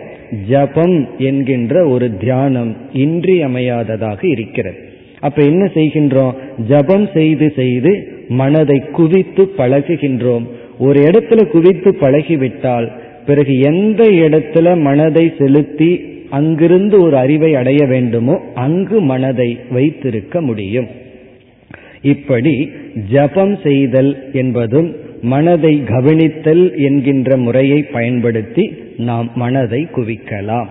ஜபம் என்கின்ற ஒரு தியானம் இன்றியமையாததாக இருக்கிறது. அப்ப என்ன செய்கின்றோம்? ஜபம் செய்து செய்து மனதை குவித்து பழகுகின்றோம். ஒரு இடத்துல குவித்து பழகிவிட்டால் பிறகு எந்த இடத்துல மனதை செலுத்தி அங்கிருந்து ஒரு அறிவை அடைய வேண்டுமோ அங்கு மனதை வைத்திருக்க முடியும். இப்படி ஜபம் செய்தல் என்பதும் மனதை கவனித்தல் என்கின்ற முறையை பயன்படுத்தி நாம் மனதை குவிக்கலாம்.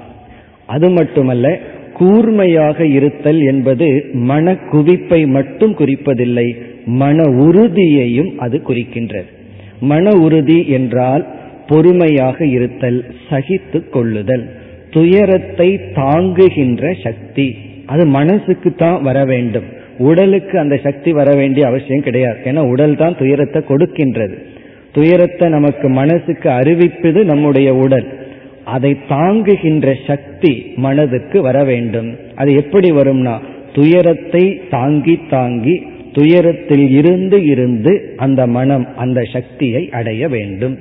அது மட்டுமல்ல கூர்மையாக இருத்தல் என்பது மன குவிப்பை மட்டும் குறிப்பதில்லை மன உறுதியையும் அது குறிக்கின்றது. மன உறுதி என்றால் பொறுமையாக இருத்தல் சகித்து கொள்ளுதல் துயரத்தை தாங்குகின்ற சக்தி. அது மனசுக்கு தான் வர வேண்டும். உடலுக்கு அந்த சக்தி வர வேண்டிய அவசியம் கிடையாது. ஏன்னா உடல் தான் துயரத்தை கொடுக்கின்றது. துயரத்தை நமக்கு மனசுக்கு அறிவிப்பது நம்முடைய உடல். அதை தாங்குகின்ற சக்தி மனதுக்கு வர வேண்டும். அது எப்படி வரும்னா துயரத்தை தாங்கி தாங்கி துயரத்தில் இருந்து இருந்து அந்த மனம் அந்த சக்தியை அடைய வேண்டும்.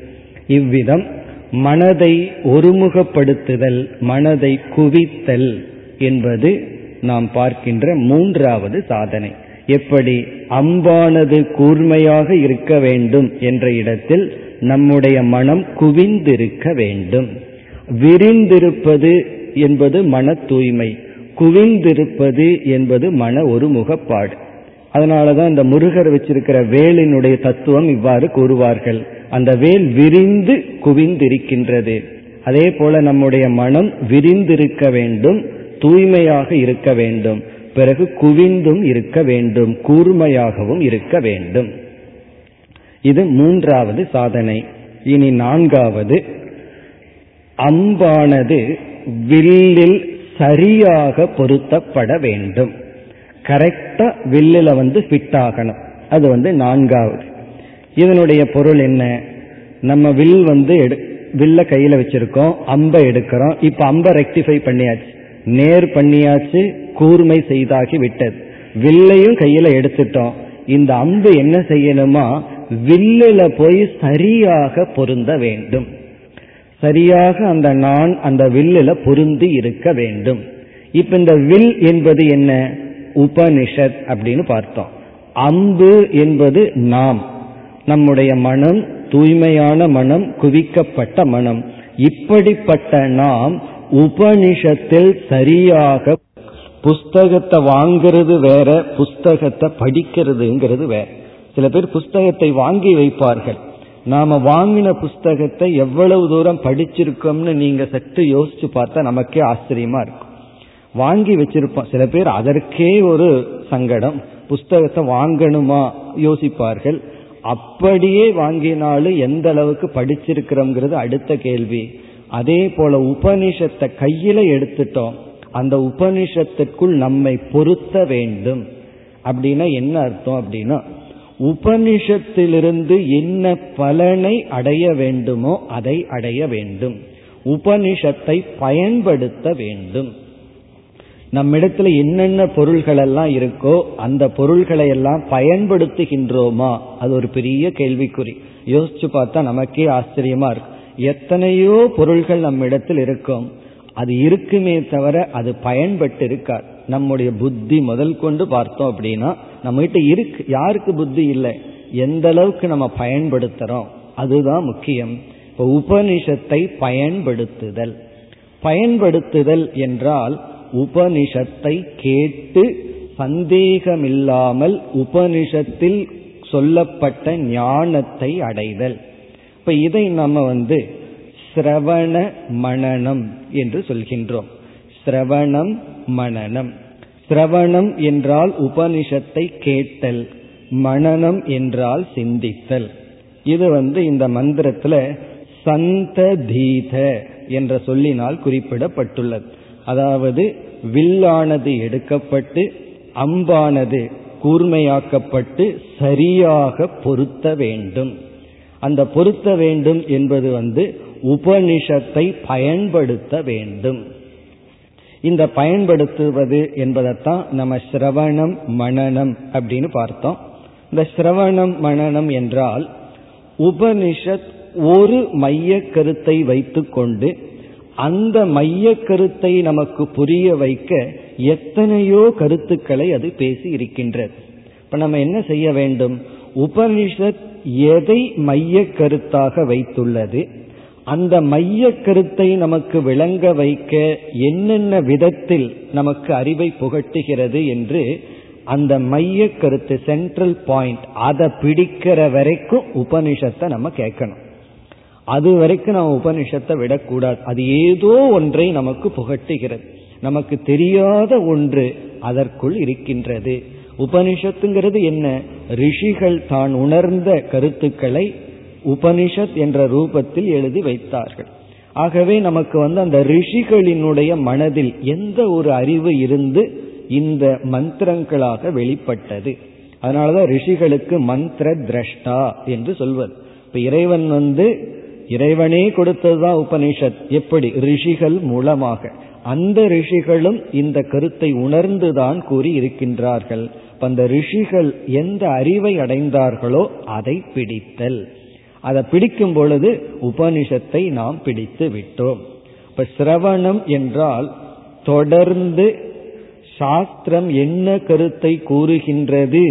இவ்விதம் மனதை ஒருமுகப்படுத்துதல் மனதை குவித்தல் என்பது நாம் பார்க்கின்ற மூன்றாவது சாதனை. எப்படி அம்பானது கூர்மையாக இருக்க வேண்டும் என்ற இடத்தில் நம்முடைய மனம் குவிந்திருக்க வேண்டும். விரிந்திருப்பது என்பது மன தூய்மை குவிந்திருப்பது என்பது மன ஒருமுகப்பாடு. அதனாலதான் இந்த முருகர் வச்சிருக்கிற வேலினுடைய தத்துவம் இவ்வாறு கூறுவார்கள். அந்த வேல் விரிந்து குவிந்திருக்கின்றது. அதே போல நம்முடைய மனம் விரிந்திருக்க வேண்டும் தூய்மையாக இருக்க வேண்டும். பிறகு குவிந்தும் இருக்க வேண்டும் கூர்மையாகவும் இருக்க வேண்டும். இது மூன்றாவது சாதனை. இனி நான்காவது. அம்பானது வில்லில் சரியாக பொருத்தப்பட வேண்டும். கரெக்டா வில்லில் வந்து ஃபிட் ஆகணும். அது வந்து நான்காவது. இதனுடைய பொருள் என்ன? நம்ம வில் வந்து எடு வில்ல கையில வச்சிருக்கோம் அம்பை எடுக்கிறோம். இப்ப அம்பை ரெக்டிஃபை பண்ணியாச்சு. நேர் பண்ணியாச்சு கூர்மை செய்தாகி விட்டது. வில்லையும் கையில எடுத்துட்டோம். இந்த அம்பு என்ன செய்யணுமா? வில்லுல போய் சரியாக பொருந்த வேண்டும். சரியாக அந்த நான் அந்த வில்லுல பொருந்தி இருக்க வேண்டும். இப்ப இந்த வில் என்பது என்ன? உபனிஷத் அப்படின்னு பார்த்தோம். அம்பு என்பது நாம். நம்முடைய மனம் தூய்மையான மனம் குவிக்கப்பட்ட மனம். இப்படிப்பட்ட நாம் உபனிஷத்தில் சரியாக புஸ்தகத்தை வாங்கிறது வேற புஸ்தகத்தை படிக்கிறதுங்கிறது வேற. சில பேர் புஸ்தகத்தை வாங்கி வைப்பார்கள். நாம வாங்கின புஸ்தகத்தை எவ்வளவு தூரம் படிச்சிருக்கோம்னு நீங்க சற்று யோசிச்சு பார்த்தா நமக்கே ஆச்சரியமா இருக்கும். வாங்கி வச்சிருப்போம் சில பேர் அதற்கே ஒரு சங்கடம். புஸ்தகத்தை வாங்கணுமா? யோசிப்பார்கள். அப்படியே வாங்கினாலும் எந்த அளவுக்கு படிச்சிருக்கிறோங்கிறது அடுத்த கேள்வி. அதே போல உபனிஷத்தை கையில எடுத்துட்டோம். அந்த உபனிஷத்துக்குள் நம்மை பொருத்த வேண்டும். அப்படின்னா என்ன அர்த்தம் அப்படின்னா உபனிஷத்திலிருந்து என்ன பலனை அடைய வேண்டுமோ அதை அடைய வேண்டும். உபனிஷத்தை பயன்படுத்த வேண்டும். நம்மிடத்துல என்னென்ன பொருள்கள் எல்லாம் இருக்கோ அந்த பொருள்களை எல்லாம் பயன்படுத்துகின்றோமா? அது ஒரு பெரிய கேள்விக்குறி. யோசிச்சு பார்த்தா நமக்கே ஆச்சரியமா இருக்கு. எத்தனையோ பொருள்கள் நம்ம இடத்தில் இருக்கும். அது இருக்குமே தவிர அது பயன்பட்டு இருக்காது நம்முடைய புத்தி முதல் கொண்டு பார்த்தோம் அப்படின்னா நம்ம கிட்ட இருக்கு. யாருக்கு புத்தி இல்லை? எந்த அளவுக்கு நம்ம பயன்படுத்துறோம்? அதுதான் முக்கியம். இப்போ உபனிஷத்தை பயன்படுத்துதல். பயன்படுத்துதல் என்றால் உபனிஷத்தை கேட்டு சந்தேகமில்லாமல் உபனிஷத்தில் சொல்லப்பட்ட ஞானத்தை அடைதல். இப்ப இதை நம்ம வந்து சிரவண மனநம் என்று சொல்கின்றோம். சிரவணம் மனநம் சிரவணம் என்றால் உபனிஷத்தை கேட்டல் மனநம் என்றால் சிந்தித்தல். இது வந்து இந்த மந்திரத்துல சந்ததீத என்ற சொல்லினால் குறிப்பிடப்பட்டுள்ளது. அதாவது வில்லானது எடுக்கப்பட்டு அம்பானது கூர்மையாக்கப்பட்டு சரியாக பொருத்த வேண்டும். அந்த பொருத்த வேண்டும் என்பது வந்து உபனிஷத்தை பயன்படுத்த வேண்டும். இந்த பயன்படுத்துவது என்பதைத்தான் நம்ம சிரவணம் மனநம் அப்படின்னு பார்த்தோம். இந்த சிரவணம் மனநம் என்றால் உபனிஷத் ஒரு மைய கருத்தை வைத்துக்கொண்டு அந்த மைய கருத்தை நமக்கு புரிய வைக்க எத்தனையோ கருத்துக்களை அது பேசி இருக்கின்றது. இப்ப நம்ம என்ன செய்ய வேண்டும்? உபனிஷத் எதை மைய கருத்தாக வைத்துள்ளது? அந்த மைய கருத்தை நமக்கு விளங்க வைக்க என்னென்ன விதத்தில் நமக்கு அறிவை புகட்டுகிறது என்று அந்த மைய கருத்து சென்ட்ரல் பாயிண்ட் அதை பிடிக்கிற வரைக்கும் உபனிஷத்தை நம்ம கேட்கணும். அது வரைக்கும் நம்ம உபனிஷத்தை விடக்கூடாது. அது ஏதோ ஒன்றை நமக்கு புகட்டுகிறது. நமக்கு தெரியாத ஒன்று அதற்குள் இருக்கின்றது. உபனிஷத்துங்கிறது என்ன? ரிஷிகள் தான் உணர்ந்த கருத்துக்களை உபனிஷத் என்ற ரூபத்தில் எழுதி வைத்தார்கள். ஆகவே நமக்கு வந்து அந்த ரிஷிகளினுடைய மனதில் எந்த ஒரு அறிவு இருந்து இந்த மந்திரங்களாக வெளிப்பட்டது? அதனாலதான் ரிஷிகளுக்கு மந்திர திரஷ்டா என்று சொல்வது. இப்ப இறைவன் வந்து இறைவனே கொடுத்ததுதான் உபனிஷத்? எப்படி? ரிஷிகள் மூலமாக. அந்த ரிஷிகளும் இந்த கருத்தை உணர்ந்துதான் கூறி இருக்கின்றார்கள் அந்த ரிஷிகள் எந்த அறிவை அடைந்தார்களோ அதை பிடித்தல். அதை பிடிக்கும் பொழுது உபனிஷத்தை நாம் பிடித்து விட்டோம். இப்ப சிரவணம் என்றால் தொடர்ந்து சாஸ்திரம் என்ன கருத்தை கூறுகின்றது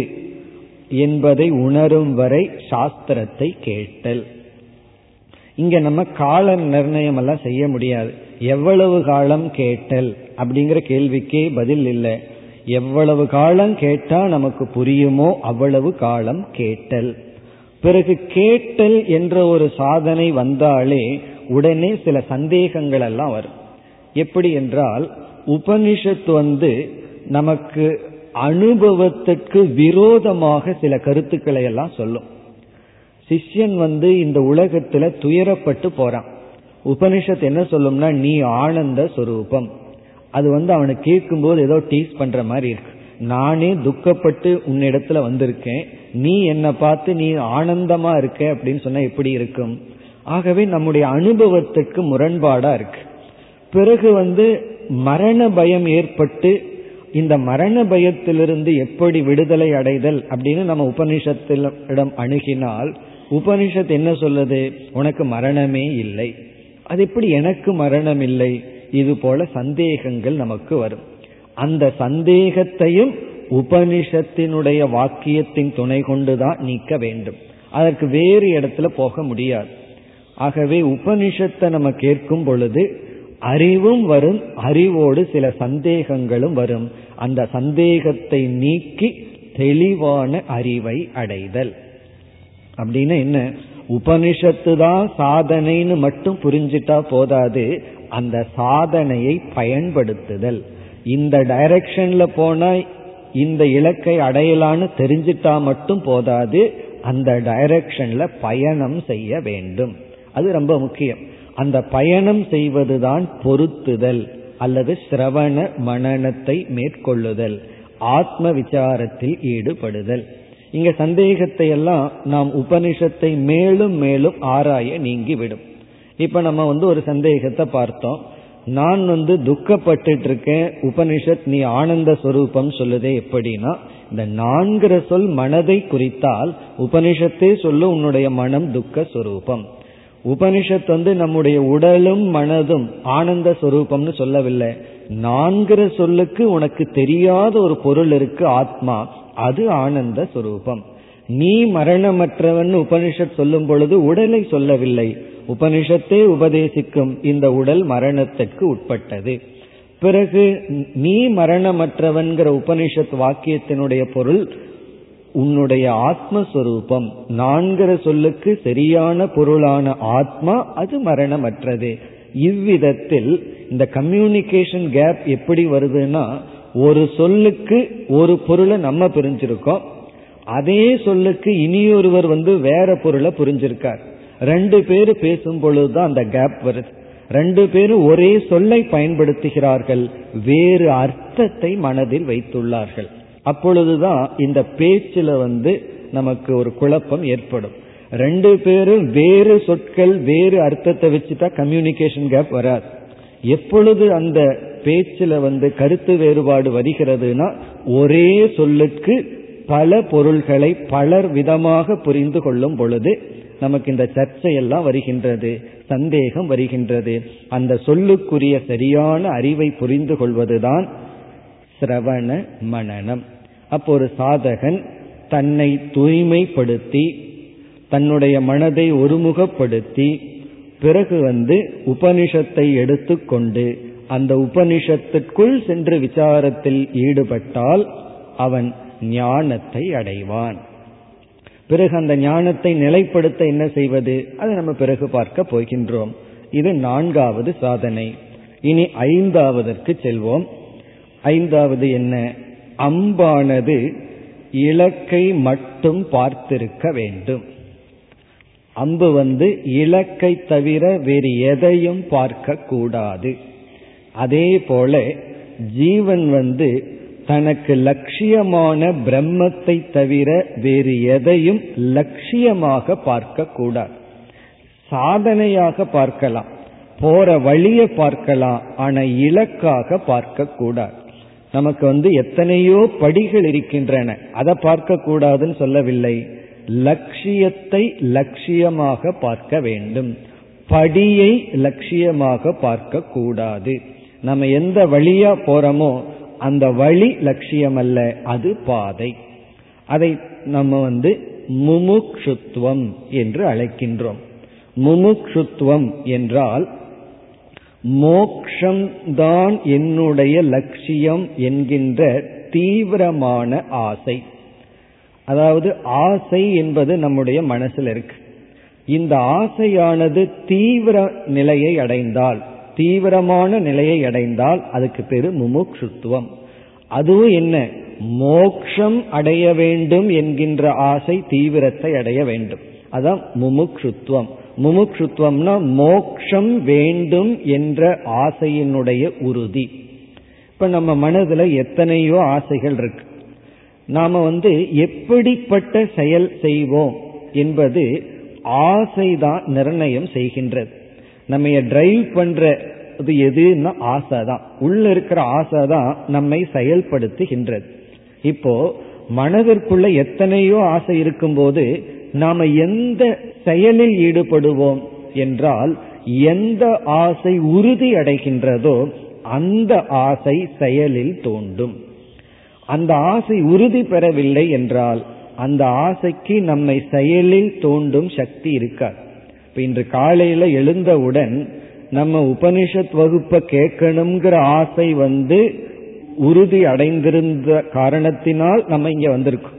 என்பதை உணரும் வரை சாஸ்திரத்தை கேட்டல். இங்க நம்ம கால நிர்ணயம் எல்லாம் செய்ய முடியாது. எவ்வளவு காலம் கேட்டல்? அப்படிங்கிற கேள்விக்கே பதில் இல்லை. எவ்வளவு காலம் கேட்டா நமக்கு புரியுமோ அவ்வளவு காலம் கேட்டல். பிறகு கேட்டல் என்ற ஒரு சாதனை வந்தாலே உடனே சில சந்தேகங்கள் எல்லாம் வரும். எப்படி என்றால் உபனிஷத் வந்து நமக்கு அனுபவத்துக்கு விரோதமாக சில கருத்துக்களை எல்லாம் சொல்லும். சிஷ்யன் வந்து இந்த உலகத்துல துயரப்பட்டு போறான். உபனிஷத் என்ன சொல்லும்னா நீ ஆனந்த சுரூபம். அது வந்து அவனை கேட்கும்போது ஏதோ டீஸ் பண்ற மாதிரி இருக்கு. நானே துக்கப்பட்டு உன்னிடத்துல வந்திருக்கேன். நீ என்னை பார்த்து நீ ஆனந்தமா இருக்க? அப்படின்னு சொன்னா எப்படி இருக்கும்? ஆகவே நம்முடைய அனுபவத்துக்கு முரண்பாடா இருக்கு. பிறகு வந்து மரண பயம் ஏற்பட்டு இந்த மரண பயத்திலிருந்து எப்படி விடுதலை அடைதல் அப்படின்னு நம்ம உபனிஷத்திடம் அணுகினால் உபனிஷத் என்ன சொல்லுது? உனக்கு மரணமே இல்லை. அது எப்படி எனக்கு மரணம் இல்லை? இது போல சந்தேகங்கள் நமக்கு வரும். அந்த சந்தேகத்தையும் உபனிஷத்தினுடைய வாக்கியத்தின் துணை கொண்டுதான் நீக்க வேண்டும். அதற்கு வேறு இடத்துல போக முடியாது. ஆகவே உபனிஷத்தை நம்ம கேட்கும் பொழுது அறிவும் வரும் அறிவோடு சில சந்தேகங்களும் வரும். அந்த சந்தேகத்தை நீக்கி தெளிவான அறிவை அடைதல். அப்படின்னு என்ன? உபனிஷத்து தான் சாதனைன்னு மட்டும் புரிஞ்சிட்டா போதாது. அந்த சாதனையை பயன்படுத்துதல். இந்த டைரக்ஷன்ல போனா இந்த இலக்கை அடையலான்னு தெரிஞ்சிட்டா மட்டும் போதாது. அந்த டைரக்ஷன்ல பயணம் செய்ய வேண்டும். அது ரொம்ப முக்கியம். அந்த பயணம் செய்வதுதான் பொருத்துதல் அல்லது சிரவண மனநத்தை மேற்கொள்ளுதல். ஆத்ம விசாரத்தில் ஈடுபடுதல். இங்க சந்தேகத்தை எல்லாம் நாம் உபனிஷத்தை மேலும் மேலும் ஆராய நீங்கிவிடும். இப்ப நம்ம வந்து ஒரு சந்தேகத்தை பார்த்தோம். நான் வந்து துக்கப்பட்டு இருக்கேன் உபனிஷத் நீ ஆனந்த ஸ்வரூபம் சொல்லுதே எப்படின்னா இந்த நான்கிற சொல் மனதை குறித்தால் உபனிஷத்தே சொல்லு உன்னுடைய மனம் துக்க ஸ்வரூபம் உபனிஷத் வந்து நம்முடைய உடலும் மனதும் ஆனந்த ஸ்வரூபம்னு சொல்லவில்லை. நான்கிற சொல்லுக்கு உனக்கு தெரியாத ஒரு பொருள் இருக்கு ஆத்மா. அது ஆனந்த சுரூபம். நீ மரணமற்றவன் உபனிஷத் சொல்லும் பொழுது உடலை சொல்லவில்லை. உபனிஷத்தே உபதேசிக்கும் இந்த உடல் மரணத்திற்கு உட்பட்டது. பிறகு நீ மரணமற்றவன்கிற உபனிஷத் வாக்கியத்தினுடைய பொருள் உன்னுடைய ஆத்மஸ்வரூபம். நான்கிற சொல்லுக்கு சரியான பொருளான ஆத்மா அது மரணமற்றது. இவ்விதத்தில் இந்த கம்யூனிகேஷன் கேப் எப்படி வருதுன்னா ஒரு சொல்லுக்கு ஒரு பொருளை நம்ம புரிஞ்சிருக்கோம். அதே சொல்லுக்கு இனியொருவர் வந்து வேற பொருளை புரிஞ்சிருக்கார். ரெண்டு பேர் பேசும் பொழுதுதான் அந்த கேப் வருது. ரெண்டு பேரும் ஒரே சொல்லை பயன்படுத்துகிறார்கள். வேறு அர்த்தத்தை மனதில் வைத்துள்ளார்கள். அப்பொழுதுதான் இந்த பேச்சில் வந்து நமக்கு ஒரு குழப்பம் ஏற்படும். ரெண்டு பேரும் வேறு சொற்கள் வேறு அர்த்தத்தை வச்சுட்டா கம்யூனிகேஷன் கேப் வராது. எப்பொழுது அந்த பேச்சில் வந்து கருத்து வேறுபாடு வருகிறதுனா ஒரே சொல்லுக்கு பல பொருள்களை பலர் விதமாக புரிந்து கொள்ளும் பொழுது நமக்கு இந்த சர்ச்சையெல்லாம் வருகின்றது சந்தேகம் வருகின்றது. அந்த சொல்லுக்குரிய சரியான அறிவை புரிந்து கொள்வதுதான் சிரவண மனநம். அப்போ ஒரு சாதகன் தன்னை தூய்மைப்படுத்தி தன்னுடைய மனதை ஒருமுகப்படுத்தி பிறகு வந்து உபனிஷத்தை எடுத்துக்கொண்டு அந்த உபனிஷத்திற்குள் சென்று விசாரத்தில் ஈடுபட்டால் அவன் ஞானத்தை அடைவான். பிறகு அந்த ஞானத்தை நிலைப்படுத்த என்ன செய்வது? அதை நம்ம பிறகு பார்க்க போகின்றோம். இது நான்காவது சாதனை. இனி ஐந்தாவதற்கு செல்வோம். ஐந்தாவது என்ன? அம்பானது இலக்கை மட்டும் பார்த்திருக்க வேண்டும். அம்பு வந்து இலக்கை தவிர வேறு எதையும் பார்க்க கூடாது அதே போல ஜீவன் வந்து தனக்கு லட்சியமான பிரம்மத்தை தவிர வேறு எதையும் லட்சியமாக பார்க்க கூடாது சாதனையாக பார்க்கலாம் போற வழியை பார்க்கலாம் ஆனா இலக்காக பார்க்க கூடாது நமக்கு வந்து எத்தனையோ படிகள் இருக்கின்றன அதை பார்க்க கூடாதுன்னு சொல்லவில்லை. லட்சியத்தை லட்சியமாக பார்க்க வேண்டும். படியை லட்சியமாக பார்க்க கூடாது. நம்ம எந்த வழியா போறோமோ அந்த வழி லட்சியம் அல்ல அது பாதை. அதை நம்ம வந்து முமுக்ஷுத்துவம் என்று அழைக்கின்றோம். முமுக்ஷுத்துவம் என்றால் மோக்ஷம்தான் என்னுடைய லட்சியம் என்கின்ற தீவிரமான ஆசை. அதாவது ஆசை என்பது நம்முடைய மனசில் இருக்கு. இந்த ஆசையானது தீவிர நிலையை அடைந்தால் தீவிரமான நிலையை அடைந்தால் அதுக்கு பேரு முமுக்ஷுத்துவம். அதுவும் என்ன? மோக்ஷம் அடைய வேண்டும் என்கின்ற ஆசை தீவிரத்தை அடைய வேண்டும். அதான் முமுக்ஷுத்துவம். முமுக்ஷுத்துவம்னா மோக்ஷம் வேண்டும் என்ற ஆசையினுடைய உறுதி. இப்ப நம்ம மனதுல எத்தனையோ ஆசைகள் இருக்கு. நாம வந்து எப்படிப்பட்ட செயல் செய்வோம் என்பது ஆசைதான் நிர்ணயம் செய்கின்றது. நம்ம டிரைவ் பண்ற எதுன்னா ஆசை தான் உள்ள இருக்கிற ஆசை தான் நம்மை செயல்படுத்துகின்றது. இப்போ மனதிற்குள்ள எத்தனையோ ஆசை இருக்கும்போது நாம எந்த செயலில் ஈடுபடுவோம் என்றால் எந்த ஆசை உறுதி அடைகின்றதோ அந்த ஆசை செயலில் தோண்டும் அந்த ஆசை உறுதி பெறவில்லை என்றால் அந்த ஆசைக்கு நம்மை செயலில் தோண்டும் சக்தி இருக்காது. இப்ப இன்று காலையில எழுந்தவுடன் நம்ம உபனிஷத் வகுப்பை கேட்கணுங்கிற ஆசை வந்து உறுதி அடைந்திருந்த காரணத்தினால் நம்ம இங்க வந்திருக்கோம்.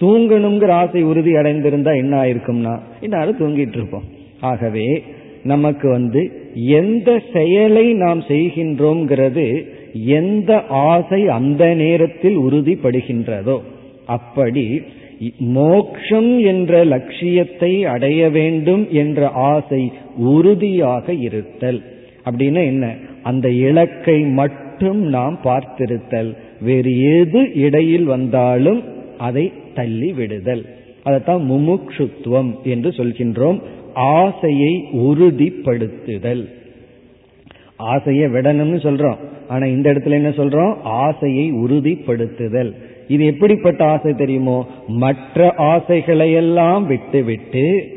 தூங்கணுங்கிற ஆசை உறுதி அடைந்திருந்தா என்ன ஆயிருக்கும்னா இன்னாலும் தூங்கிட்டு இருப்போம். ஆகவே நமக்கு வந்து எந்த செயலை நாம் செய்கின்றோங்கிறது எந்த ஆசை அந்த நேரத்தில் உறுதிப்படுகின்றதோ அப்படி மோக்ஷம் என்ற லட்சியத்தை அடைய வேண்டும் என்ற ஆசை உறுதியாக இருத்தல். அப்படின்னா என்ன? அந்த இலக்கை மட்டும் நாம் பார்த்திருத்தல். வேறு எது இடையில் வந்தாலும் அதை தள்ளி விடுதல். அதைத்தான் முமுக்ஷுத்துவம் என்று சொல்கின்றோம். ஆசையை உறுதிப்படுத்துதல். ஆசையை விடணும்னு சொல்றோம். ஆனா இந்த இடத்துல என்ன சொல்றோம்? ஆசையை உறுதிப்படுத்துதல். இது எப்படிப்பட்ட ஆசை தெரியுமோ? மற்ற ஆசைகளையெல்லாம் விட்டுவிட்டு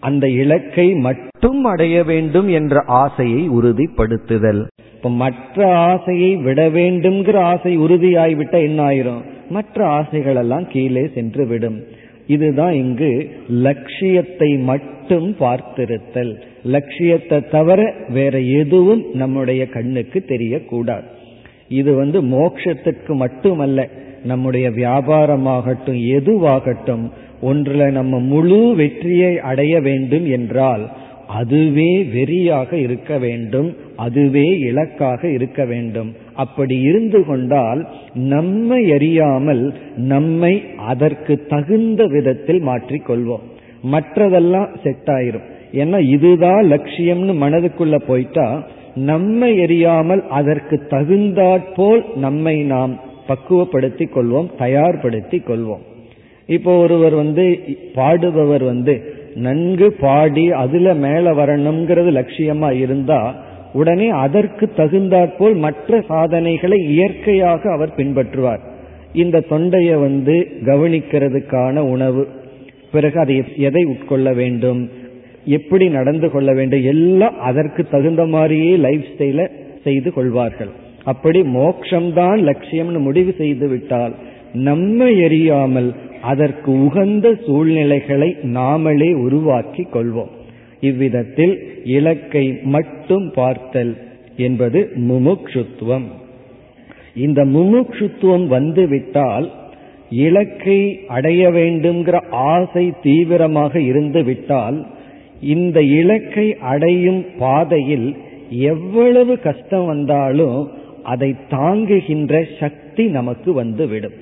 அந்த இலக்கை மட்டும் அடைய வேண்டும் என்ற ஆசையை உறுதிப்படுத்துதல். இப்ப மற்ற ஆசையை விட வேண்டும்ங்கிற ஆசை உறுதியாய்விட்ட என்ன ஆயிரும்? மற்ற ஆசைகள் எல்லாம் கீழே சென்று விடும். இதுதான் இங்கு லட்சியத்தை மட்டும் பார்த்திருத்தல். லட்சியத்தை தவிர வேற எதுவும் நம்முடைய கண்ணுக்கு தெரியக்கூடாது. இது வந்து மோட்சத்துக்கு மட்டுமல்ல நம்முடைய வியாபாரமாகட்டும் எதுவாகட்டும் ஒன்றில் நம்ம முழு வெற்றியை அடைய வேண்டும் என்றால் அதுவே வெறியாக இருக்க வேண்டும் அதுவே இலக்காக இருக்க வேண்டும். அப்படி இருந்து கொண்டால் நம்மை அறியாமல் நம்மை அதற்கு தகுந்த விதத்தில் மாற்றிக்கொள்வோம். மற்றதெல்லாம் செட் ஆயிரும். ஏன்னா இதுதான் லட்சியம்னு மனதுக்குள்ள போயிட்டா நம்மை எரியாமல் அதற்கு தகுந்தாற்போல் நம்மை நாம் பக்குவப்படுத்தி கொள்வோம் தயார்படுத்தி கொள்வோம். இப்போ ஒருவர் வந்து பாடுபவர் வந்து நன்கு பாடி அதுல மேல வரணுங்கிறது லட்சியமா இருந்தா உடனே அதற்கு தகுந்தாற்போல் மற்ற சாதனைகளை இயற்கையாக அவர் பின்பற்றுவார். இந்த தொண்டையை வந்து கவனிக்கிறதுக்கான உணவு பிறகு அதை எதை உட்கொள்ள வேண்டும் எப்படி நடந்து கொள்ள வேண்டும் எல்லாம் அதற்கு தகுந்த மாதிரியே லைஃப் ஸ்டைல செய்து கொள்வார்கள். அப்படி மோக்ஷம்தான் லட்சியம்னு முடிவு செய்து விட்டால் நம்மை எரியாமல் அதற்கு உகந்த சூழ்நிலைகளை நாமளே உருவாக்கி கொள்வோம். இவ்விதத்தில் இலக்கை மட்டும் பார்த்தல் என்பது முமுக்ஷுத்துவம். இந்த முமுக்ஷுத்துவம் வந்துவிட்டால் இலக்கை அடைய வேண்டுங்கிற ஆசை தீவிரமாக இருந்து விட்டால் இந்த இலக்கை அடையும் பாதையில் எவ்வளவு கஷ்டம் வந்தாலும் அதை தாங்குகின்ற சக்தி நமக்கு வந்துவிடும்.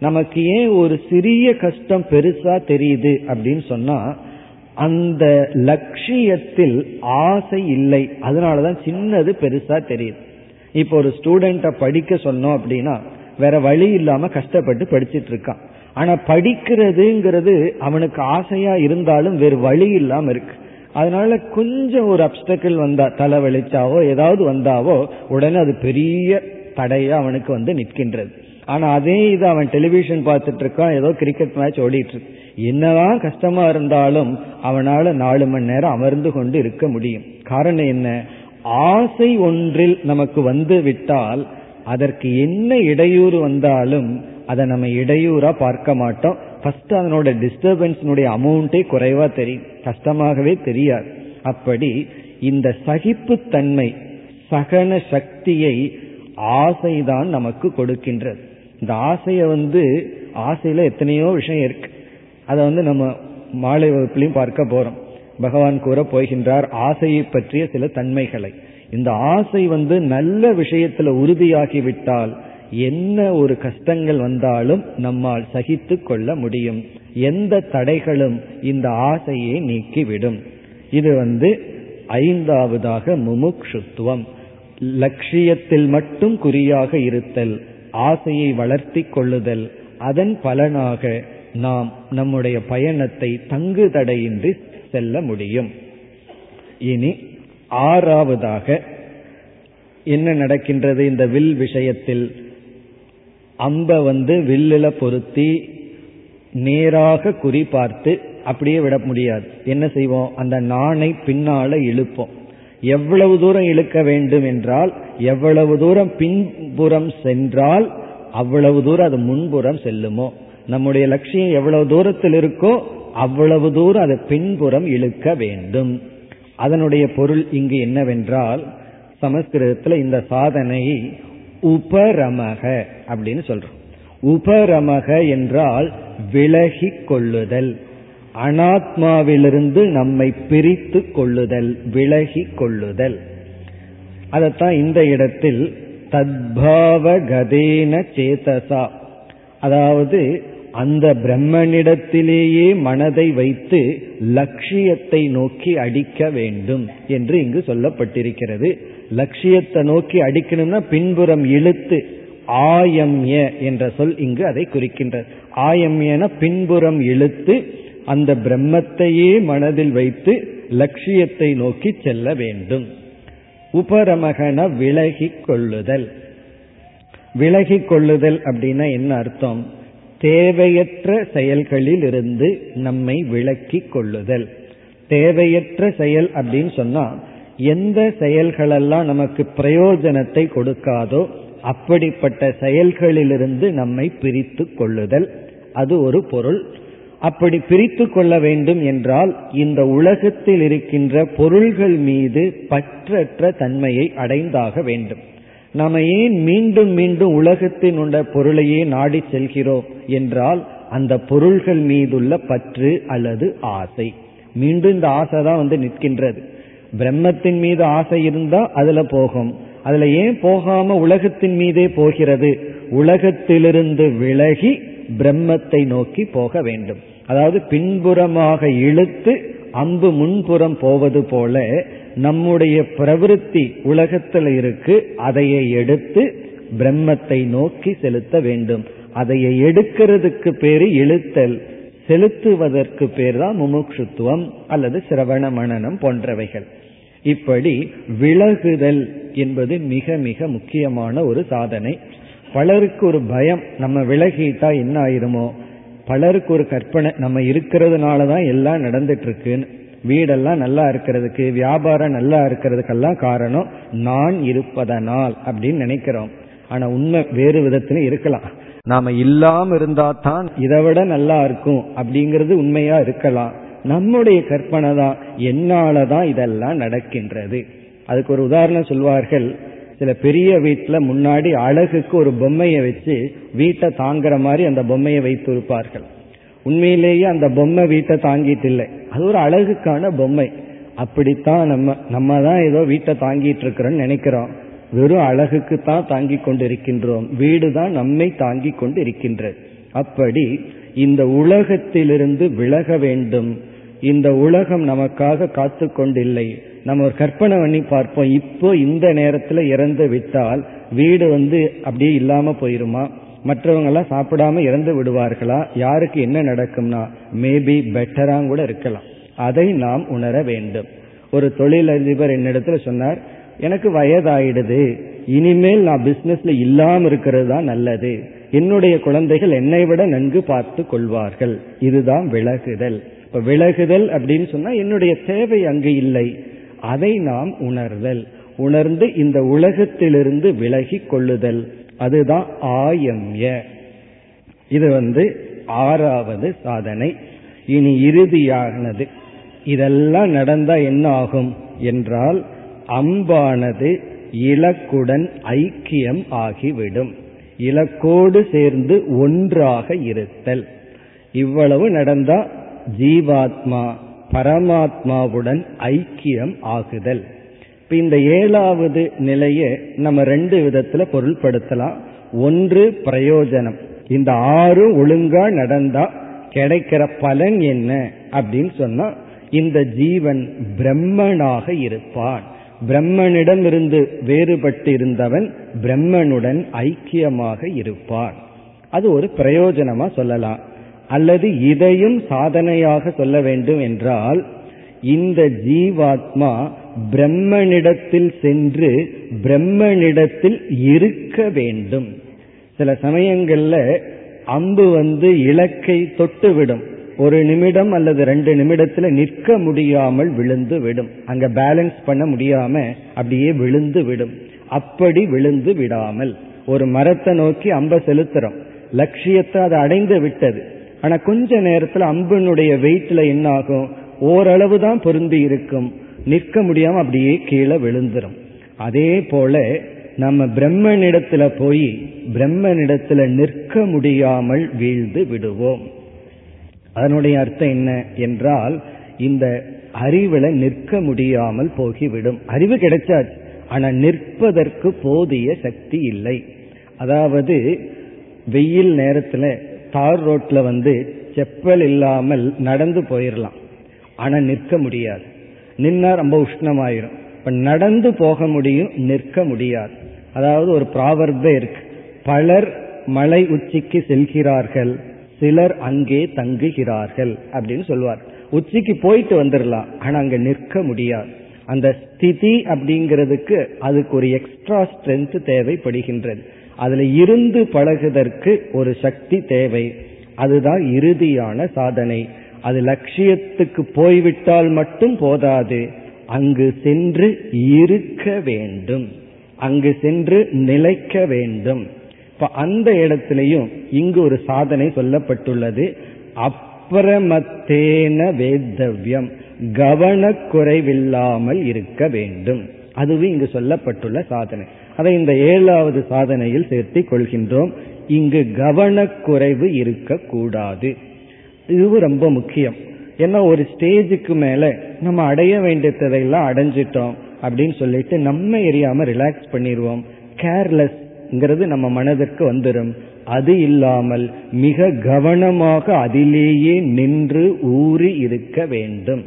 நமக்கு ஏன் ஒரு சிறிய கஷ்டம் பெருசா தெரியுது அப்படின்னு சொன்னா அந்த லட்சியத்தில் ஆசை இல்லை. அதனாலதான் சின்னது பெருசா தெரியுது. இப்போ ஒரு ஸ்டூடெண்ட படிக்க சொன்னோம் அப்படின்னா வேற வழி இல்லாம கஷ்டப்பட்டு படிச்சிட்டு இருக்கான். ஆனா படிக்கிறதுங்கிறது அவனுக்கு ஆசையா இருந்தாலும் வேறு வழி இல்லாம இருக்கு. அதனால கொஞ்சம் ஒரு அப்டக்கிள் வந்தா தலை வெளிச்சாவோ ஏதாவது வந்தாவோ உடனே அது பெரிய தடையா அவனுக்கு வந்து நிற்கின்றது. ஆனா அதே இது அவன் டெலிவிஷன் பார்த்துட்டு இருக்கான் ஏதோ கிரிக்கெட் மேட்ச் ஓடிட்டு இருக்கு. என்னதான் கஷ்டமா இருந்தாலும் அவனால நாலு மணி நேரம் அமர்ந்து கொண்டு இருக்க முடியும். காரணம் என்ன? ஆசை ஒன்றில் நமக்கு வந்து விட்டால் அதற்கு என்ன இடையூறு வந்தாலும் அதை நம்ம இடையூறா பார்க்க மாட்டோம். ஃபர்ஸ்ட் அதனோட டிஸ்டர்பன்ஸினுடைய அமௌண்டே குறைவா தெரியும். கஷ்டமாகவே தெரியாது. அப்படி இந்த சகிப்புத்தன்மை சகன சக்தியை ஆசைதான் நமக்கு கொடுக்கின்றது. இந்த ஆசையை வந்து ஆசையில எத்தனையோ விஷயம் இருக்கு. அதை வந்து நம்ம மாலை வகுப்புலையும் பார்க்க போறோம். பகவான் கூற போகின்றார் ஆசையை பற்றிய சில தன்மைகளை. இந்த ஆசை வந்து நல்ல விஷயத்துல உறுதியாகிவிட்டால் என்ன ஒரு கஷ்டங்கள் வந்தாலும் நம்மால் சகித்து கொள்ள முடியும். எந்த தடைகளும் இந்த ஆசையை நீக்கிவிடும். இது வந்து ஐந்தாவதாக முமுக்ஷுத்துவம். லட்சியத்தில் மட்டும் குறியாக இருத்தல் ஆசையை வளர்த்தி கொள்ளுதல் அதன் பலனாக நாம் நம்முடைய பயணத்தை தங்கு தடையின்றி செல்ல முடியும். இனி ஆறாவதாக என்ன நடக்கின்றது இந்த வில் விஷயத்தில்? அம்ப வந்து வில்லில பொருத்தி நேராக குறி பார்த்து அப்படியே விட முடியாது. என்ன செய்வோம்? அந்த நாணை பின்னால இழுப்போம். எவ்வளவு தூரம் இழுக்க வேண்டும் என்றால் எவ்வளவு தூரம் பின்புறம் சென்றால் அவ்வளவு தூரம் அது முன்புறம் செல்லுமோ? நம்முடைய லட்சியம் எவ்வளவு தூரத்தில் இருக்கோ அவ்வளவு தூரம் அது பின்புறம் இழுக்க வேண்டும். அதனுடைய பொருள் இங்கு என்னவென்றால் சமஸ்கிருதத்தில் இந்த சாதனை உபரமக அப்படின்னு சொல்றோம். உபரமக என்றால் விலகி கொள்ளுதல். அனாத்மாவிலிருந்து நம்மை பிரித்து கொள்ளுதல் விலகி கொள்ளுதல். அதைத்தான் இந்த இடத்தில் தத்பாவ கதேன சேதசா. அதாவது அந்த பிரம்மனிடத்திலேயே மனதை வைத்து லட்சியத்தை நோக்கி அடிக்க வேண்டும் என்று இங்கு சொல்லப்பட்டிருக்கிறது. லட்சியத்தை நோக்கி அடிக்கணும்னா பின்புறம் இழுத்து ஆயம்ய என்ற சொல் இங்கு அதை குறிக்கின்றது. ஆயம்யன பின்புறம் இழுத்து அந்த பிரம்மத்தையே மனதில் வைத்து லட்சியத்தை நோக்கி செல்ல வேண்டும். உபரமகன விலகி கொள்ளுதல் விலகி கொள்ளுதல் அப்படின்னா என்ன அர்த்தம்? தேவையற்ற செயல்களில் இருந்து நம்மை விலக்கி கொள்ளுதல் தேவையற்ற செயல் அப்படின்னு சொன்னா எந்த செயல்களெல்லாம் நமக்கு பிரயோஜனத்தை கொடுக்காதோ அப்படிப்பட்ட செயல்களிலிருந்து நம்மை பிரித்து கொள்ளுதல். அது ஒரு பொருள். அப்படி பிரித்து கொள்ள வேண்டும் என்றால் இந்த உலகத்தில் இருக்கின்ற பொருள்கள் மீது பற்றற்ற தன்மையை அடைந்தாக வேண்டும். நாம ஏன் மீண்டும் மீண்டும் உலகத்தின் உள்ள பொருளையே நாடி செல்கிறோம் என்றால் அந்த பொருள்கள் மீதுள்ள பற்று அல்லது ஆசை. மீண்டும் இந்த ஆசை தான் வந்து நிற்கின்றது. பிரம்மத்தின் மீது ஆசை இருந்தா அதுல போகும். அதுல ஏன் போகாம உலகத்தின் மீதே போகிறது? உலகத்திலிருந்து விலகி பிரம்மத்தை நோக்கி போக வேண்டும். அதாவது பின்புறமாக இழுத்து அம்பு முன்புறம் போவது போல நம்முடைய பிரவருத்தி உலகத்தில் இருக்கு. அதையை எடுத்து பிரம்மத்தை நோக்கி செலுத்த வேண்டும். அதையை எடுக்கிறதுக்கு பேரு இழுத்தல். செலுத்துவதற்கு பேர் தான் முமுட்சுத்துவம் அல்லது சிரவண மனனம் போன்றவைகள். இப்படி விலகுதல் என்பது மிக மிக முக்கியமான ஒரு சாதனை. பலருக்கு ஒரு பயம் நம்ம விலகிட்டா என்ன ஆயிருமோ. பலருக்கு ஒரு கற்பனை நம்ம இருக்கிறதுனால தான் எல்லாம் நடந்துட்டு இருக்குன்னு வீடெல்லாம் நல்லா இருக்கிறதுக்கு வியாபாரம் நல்லா இருக்கிறதுக்கெல்லாம் காரணம் நான் இருப்பதனால் அப்படின்னு நினைக்கிறோம். ஆனா உண்மை வேறு விதத்துல இருக்கலாம். நாம இல்லாம இருந்தா தான் இதை விட நல்லா இருக்கும் அப்படிங்கிறது உண்மையா இருக்கலாம். நம்முடைய கற்பனை தான் என்னாலதான் இதெல்லாம் நடக்கின்றது. அதுக்கு ஒரு உதாரணம் சொல்வார்கள் சில பெரிய வீட்டில் முன்னாடி அழகுக்கு ஒரு பொம்மையை வச்சு வீட்டை தாங்குற மாதிரி அந்த பொம்மையை வைத்திருப்பார்கள். உண்மையிலேயே அந்த பொம்மை வீட்டை தாங்கிட்டு இல்லை. அது ஒரு அழகுக்கான பொம்மை. அப்படித்தான் நம்ம நம்ம தான் ஏதோ வீட்டை தாங்கிட்டு இருக்கிறோம்னு நினைக்கிறோம். வெறும் அழகுக்கு தான் தாங்கி கொண்டு இருக்கின்றோம் வீடு தான் நம்மை தாங்கி கொண்டு இருக்கின்றது அப்படி இந்த உலகத்திலிருந்து விலக வேண்டும். இந்த உலகம் நமக்காக காத்து கொண்டில்லை நம்ம ஒரு கற்பனை பண்ணி பார்ப்போம். இப்போ இந்த நேரத்தில் இறந்து விட்டால் வீடு வந்து அப்படியே இல்லாம போயிருமா? மற்றவங்க எல்லாம் சாப்பிடாம இறந்து விடுவார்களா? யாருக்கு என்ன நடக்கும்னா மேபி பெட்டராக கூட இருக்கலாம். அதை நாம் உணர வேண்டும். ஒரு தொழிலதிபர் என்னிடத்துல சொன்னார் எனக்கு வயதாயிடுது. இனிமேல் நான் பிசினஸ்ல இல்லாம இருக்கிறது தான் நல்லது. என்னுடைய குழந்தைகள் என்னை விட நன்கு பார்த்து கொள்வார்கள். இதுதான் விலகுதல். இப்ப விலகுதல் அப்படின்னு சொன்னா என்னுடைய தேவை அங்கு இல்லை. அதை நாம் உணர்தல். உணர்ந்து இந்த உலகத்திலிருந்து விலகி கொள்ளுதல். அதுதான் ஆயம்ய. இது வந்து ஆறாவது சாதனை. இனி இறுதியானது. இதெல்லாம் நடந்தா என்ன ஆகும் என்றால் அம்பானது இலக்குடன் ஐக்கியம் ஆகிவிடும். இலக்கோடு சேர்ந்து ஒன்றாக இருத்தல். இவ்வளவு நடந்தா ஜீவாத்மா பரமாத்மாவுடன் ஐக்கியம் ஆகுதல். இப்ப இந்த ஏழாவது நிலையை நம்ம ரெண்டு விதத்துல பொருள்படுத்தலாம். ஒன்று பிரயோஜனம். இந்த ஆறு ஒழுங்கா நடந்தா கிடைக்கிற பலன் என்ன அப்படின்னு சொன்னா இந்த ஜீவன் பிரம்மனாக இருப்பான். பிரம்மனிடம் இருந்து வேறுபட்டு இருந்தவன் பிரம்மனுடன் ஐக்கியமாக இருப்பான். அது ஒரு பிரயோஜனமா சொல்லலாம். அல்லது இதையும் சாதனையாக சொல்ல வேண்டும் என்றால் இந்த ஜீவாத்மா பிரம்மனிடத்தில் சென்று பிரம்மனிடத்தில் இருக்க வேண்டும். சில சமயங்கள்ல அம்பு வந்து இலக்கை தொட்டுவிடும். ஒரு நிமிடம் அல்லது ரெண்டு நிமிடத்துல நிற்க முடியாமல் விழுந்து விடும். அங்க பேலன்ஸ் பண்ண முடியாம அப்படியே விழுந்து விடும். அப்படி விழுந்து விடாமல். ஒரு மரத்தை நோக்கி அம்ப செலுத்துறோம். லட்சியத்தை அது அடைந்து விட்டது. ஆனா கொஞ்ச நேரத்துல அம்பினுடைய வெயிட்ல என்ன ஆகும் ஓரளவு தான் பொருந்தி இருக்கும். நிற்க முடியாம அப்படியே கீழே விழுந்துரும். அதே போல நம்ம பிரம்மனிடத்துல போய் பிரம்மனிடத்துல நிற்க முடியாமல் வீழ்ந்து விடுவோம். அதனுடைய அர்த்தம் என்ன என்றால் இந்த அறிவுல நிற்க முடியாமல் போகிவிடும். அறிவு கிடைச்சாச்சு. ஆனா நிற்பதற்கு போதிய சக்தி இல்லை. அதாவது வெயில் நேரத்துல தார் ரோட்ல வந்து செப்பல் இல்லாமல் நடந்து போயிடலாம் ஆனா நிற்க முடியாது. நின்னா ரொம்ப உஷ்ணமாயிரும். இப்ப நடந்து போக முடியும் நிற்க முடியாது. அதாவது ஒரு ப்ராவர்பே இருக்கு. பலர் மலை உச்சிக்கு செல்கிறார்கள் சிலர் அங்கே தங்குகிறார்கள் அப்படின்னு சொல்லுவார் உச்சிக்கு போயிட்டு வந்துடலாம் ஆனா அங்க நிற்க முடியாது. அந்த ஸ்திதி அப்படிங்கிறதுக்கு அதுக்கு ஒரு எக்ஸ்ட்ரா ஸ்ட்ரென்த் தேவைப்படுகின்றது. அதுல இருந்து பழகுதற்கு ஒரு சக்தி தேவை. அதுதான் இறுதியான சாதனை. அது லட்சியத்துக்கு போய்விட்டால் மட்டும் போதாது. அங்கு சென்று இருக்க வேண்டும். அங்கு சென்று நிலைக்க வேண்டும். இப்ப அந்த இடத்திலையும் இங்கு ஒரு சாதனை சொல்லப்பட்டுள்ளது. அப்புறமத்தேன வேத்தவ்யம் கவனக்குறைவில்லாமல் இருக்க வேண்டும். அதுவும் இங்கு சொல்லப்பட்டுள்ள சாதனை. அதை இந்த ஏழாவது சாதனையில் சேர்த்தி கொள்கின்றோம். இங்கு கவனக்குறைவு இருக்கக்கூடாது. இது ரொம்ப முக்கியம். ஏன்னா ஒரு ஸ்டேஜுக்கு மேல நம்ம அடைய வேண்டியதையெல்லாம் அடைஞ்சிட்டோம் அப்படின்னு சொல்லிட்டு நம்ம எரியாம ரிலாக்ஸ் பண்ணிடுவோம் கேர்லெஸ்ங்கிறது நம்ம மனதிற்கு வந்துடும் அது இல்லாமல் மிக கவனமாக அதிலேயே நின்று ஊறி இருக்க வேண்டும்.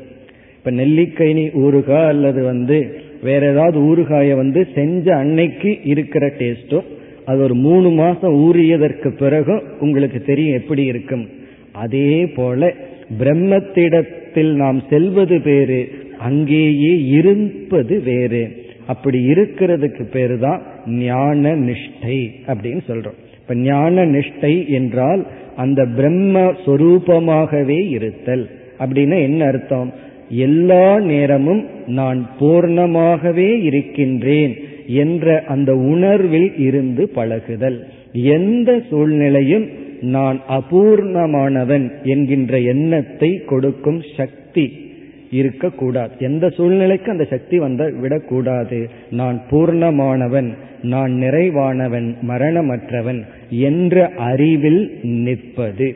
இப்ப நெல்லிக்கைனி ஊறுகா அல்லது வந்து வேற ஏதாவது ஊறுகாய வந்து செஞ்ச அன்னைக்கு இருக்கிற டேஸ்டும் அது ஒரு மூணு மாசம் ஊறியதற்கு பிறகு உங்களுக்கு தெரியும் எப்படி இருக்கும். அதே போல பிரம்மத்திடத்தில் நாம் செல்வது வேறு அங்கேயே இருப்பது வேறு. அப்படி இருக்கிறதுக்கு பேரு தான் ஞான நிஷ்டை அப்படின்னு சொல்றோம். இப்ப ஞான நிஷ்டை என்றால் அந்த பிரம்ம சொரூபமாகவே இருத்தல். அப்படின்னா என்ன அர்த்தம்? எல்லா நேரமும் நான் பூர்ணமாகவே இருக்கின்றேன் என்ற அந்த உணர்வில் இருந்து பழகுதல். எந்த சூழ்நிலையும் நான் அபூர்ணமானவன் என்கின்ற எண்ணத்தை கொடுக்கும் சக்தி இருக்கக்கூடாது. எந்த சூழ்நிலைக்கு அந்த சக்தி வந்த விடக்கூடாது. நான் பூர்ணமானவன் நான் நிறைவானவன் மரணமற்றவன் என்ற அறிவில் நிற்பது.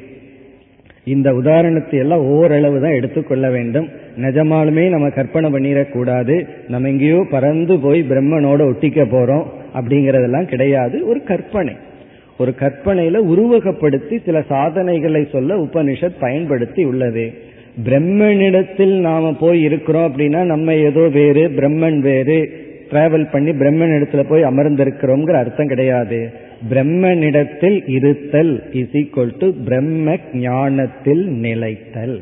இந்த உதாரணத்தை எல்லாம் ஓரளவு தான் எடுத்துக்கொள்ள வேண்டும். நிஜமாலுமே நம்ம கற்பனை பண்ணிடக்கூடாது நம்ம எங்கேயோ பறந்து போய் பிரம்மனோட ஒட்டிக்க போறோம் அப்படிங்கறதெல்லாம் கிடையாது. ஒரு கற்பனை. ஒரு கற்பனையில உருவகப்படுத்தி சில சாதனைகளை சொல்ல உபனிஷத் பயன்படுத்தி உள்ளது. பிரம்மனிடத்தில் நாம போய் இருக்கிறோம் அப்படின்னா நம்ம ஏதோ வேறு பிரம்மன் வேறு. டிராவல் பண்ணி பிரம்மன் இடத்துல போய் அமர்ந்திருக்கிறோங்கிற அர்த்தம் கிடையாது. பிரம்மனிடத்தில் இருத்தல் இஸ் ஈக்வல் டு பிரம்ம ஞானத்தில் நிலைத்தல்.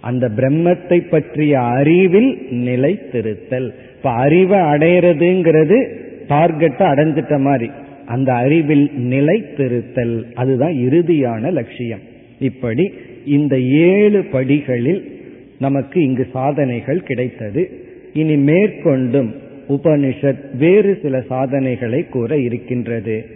அந்த பிரம்மத்தை பற்றிய அறிவில் நிலைத்திருத்தல். இப்ப அறிவை அடையிறதுங்கிறது டார்கெட்டை அடைஞ்சிட்ட மாதிரி. அந்த அறிவில் நிலைத்திருத்தல் அதுதான் இறுதியான லட்சியம். இப்படி இந்த ஏழு படிகளில் நமக்கு இங்கு சாதனைகள் கிடைத்தது. இனி மேற்கொண்டும் உபனிஷத் வேறு சில சாதனைகளை கூற இருக்கின்றது.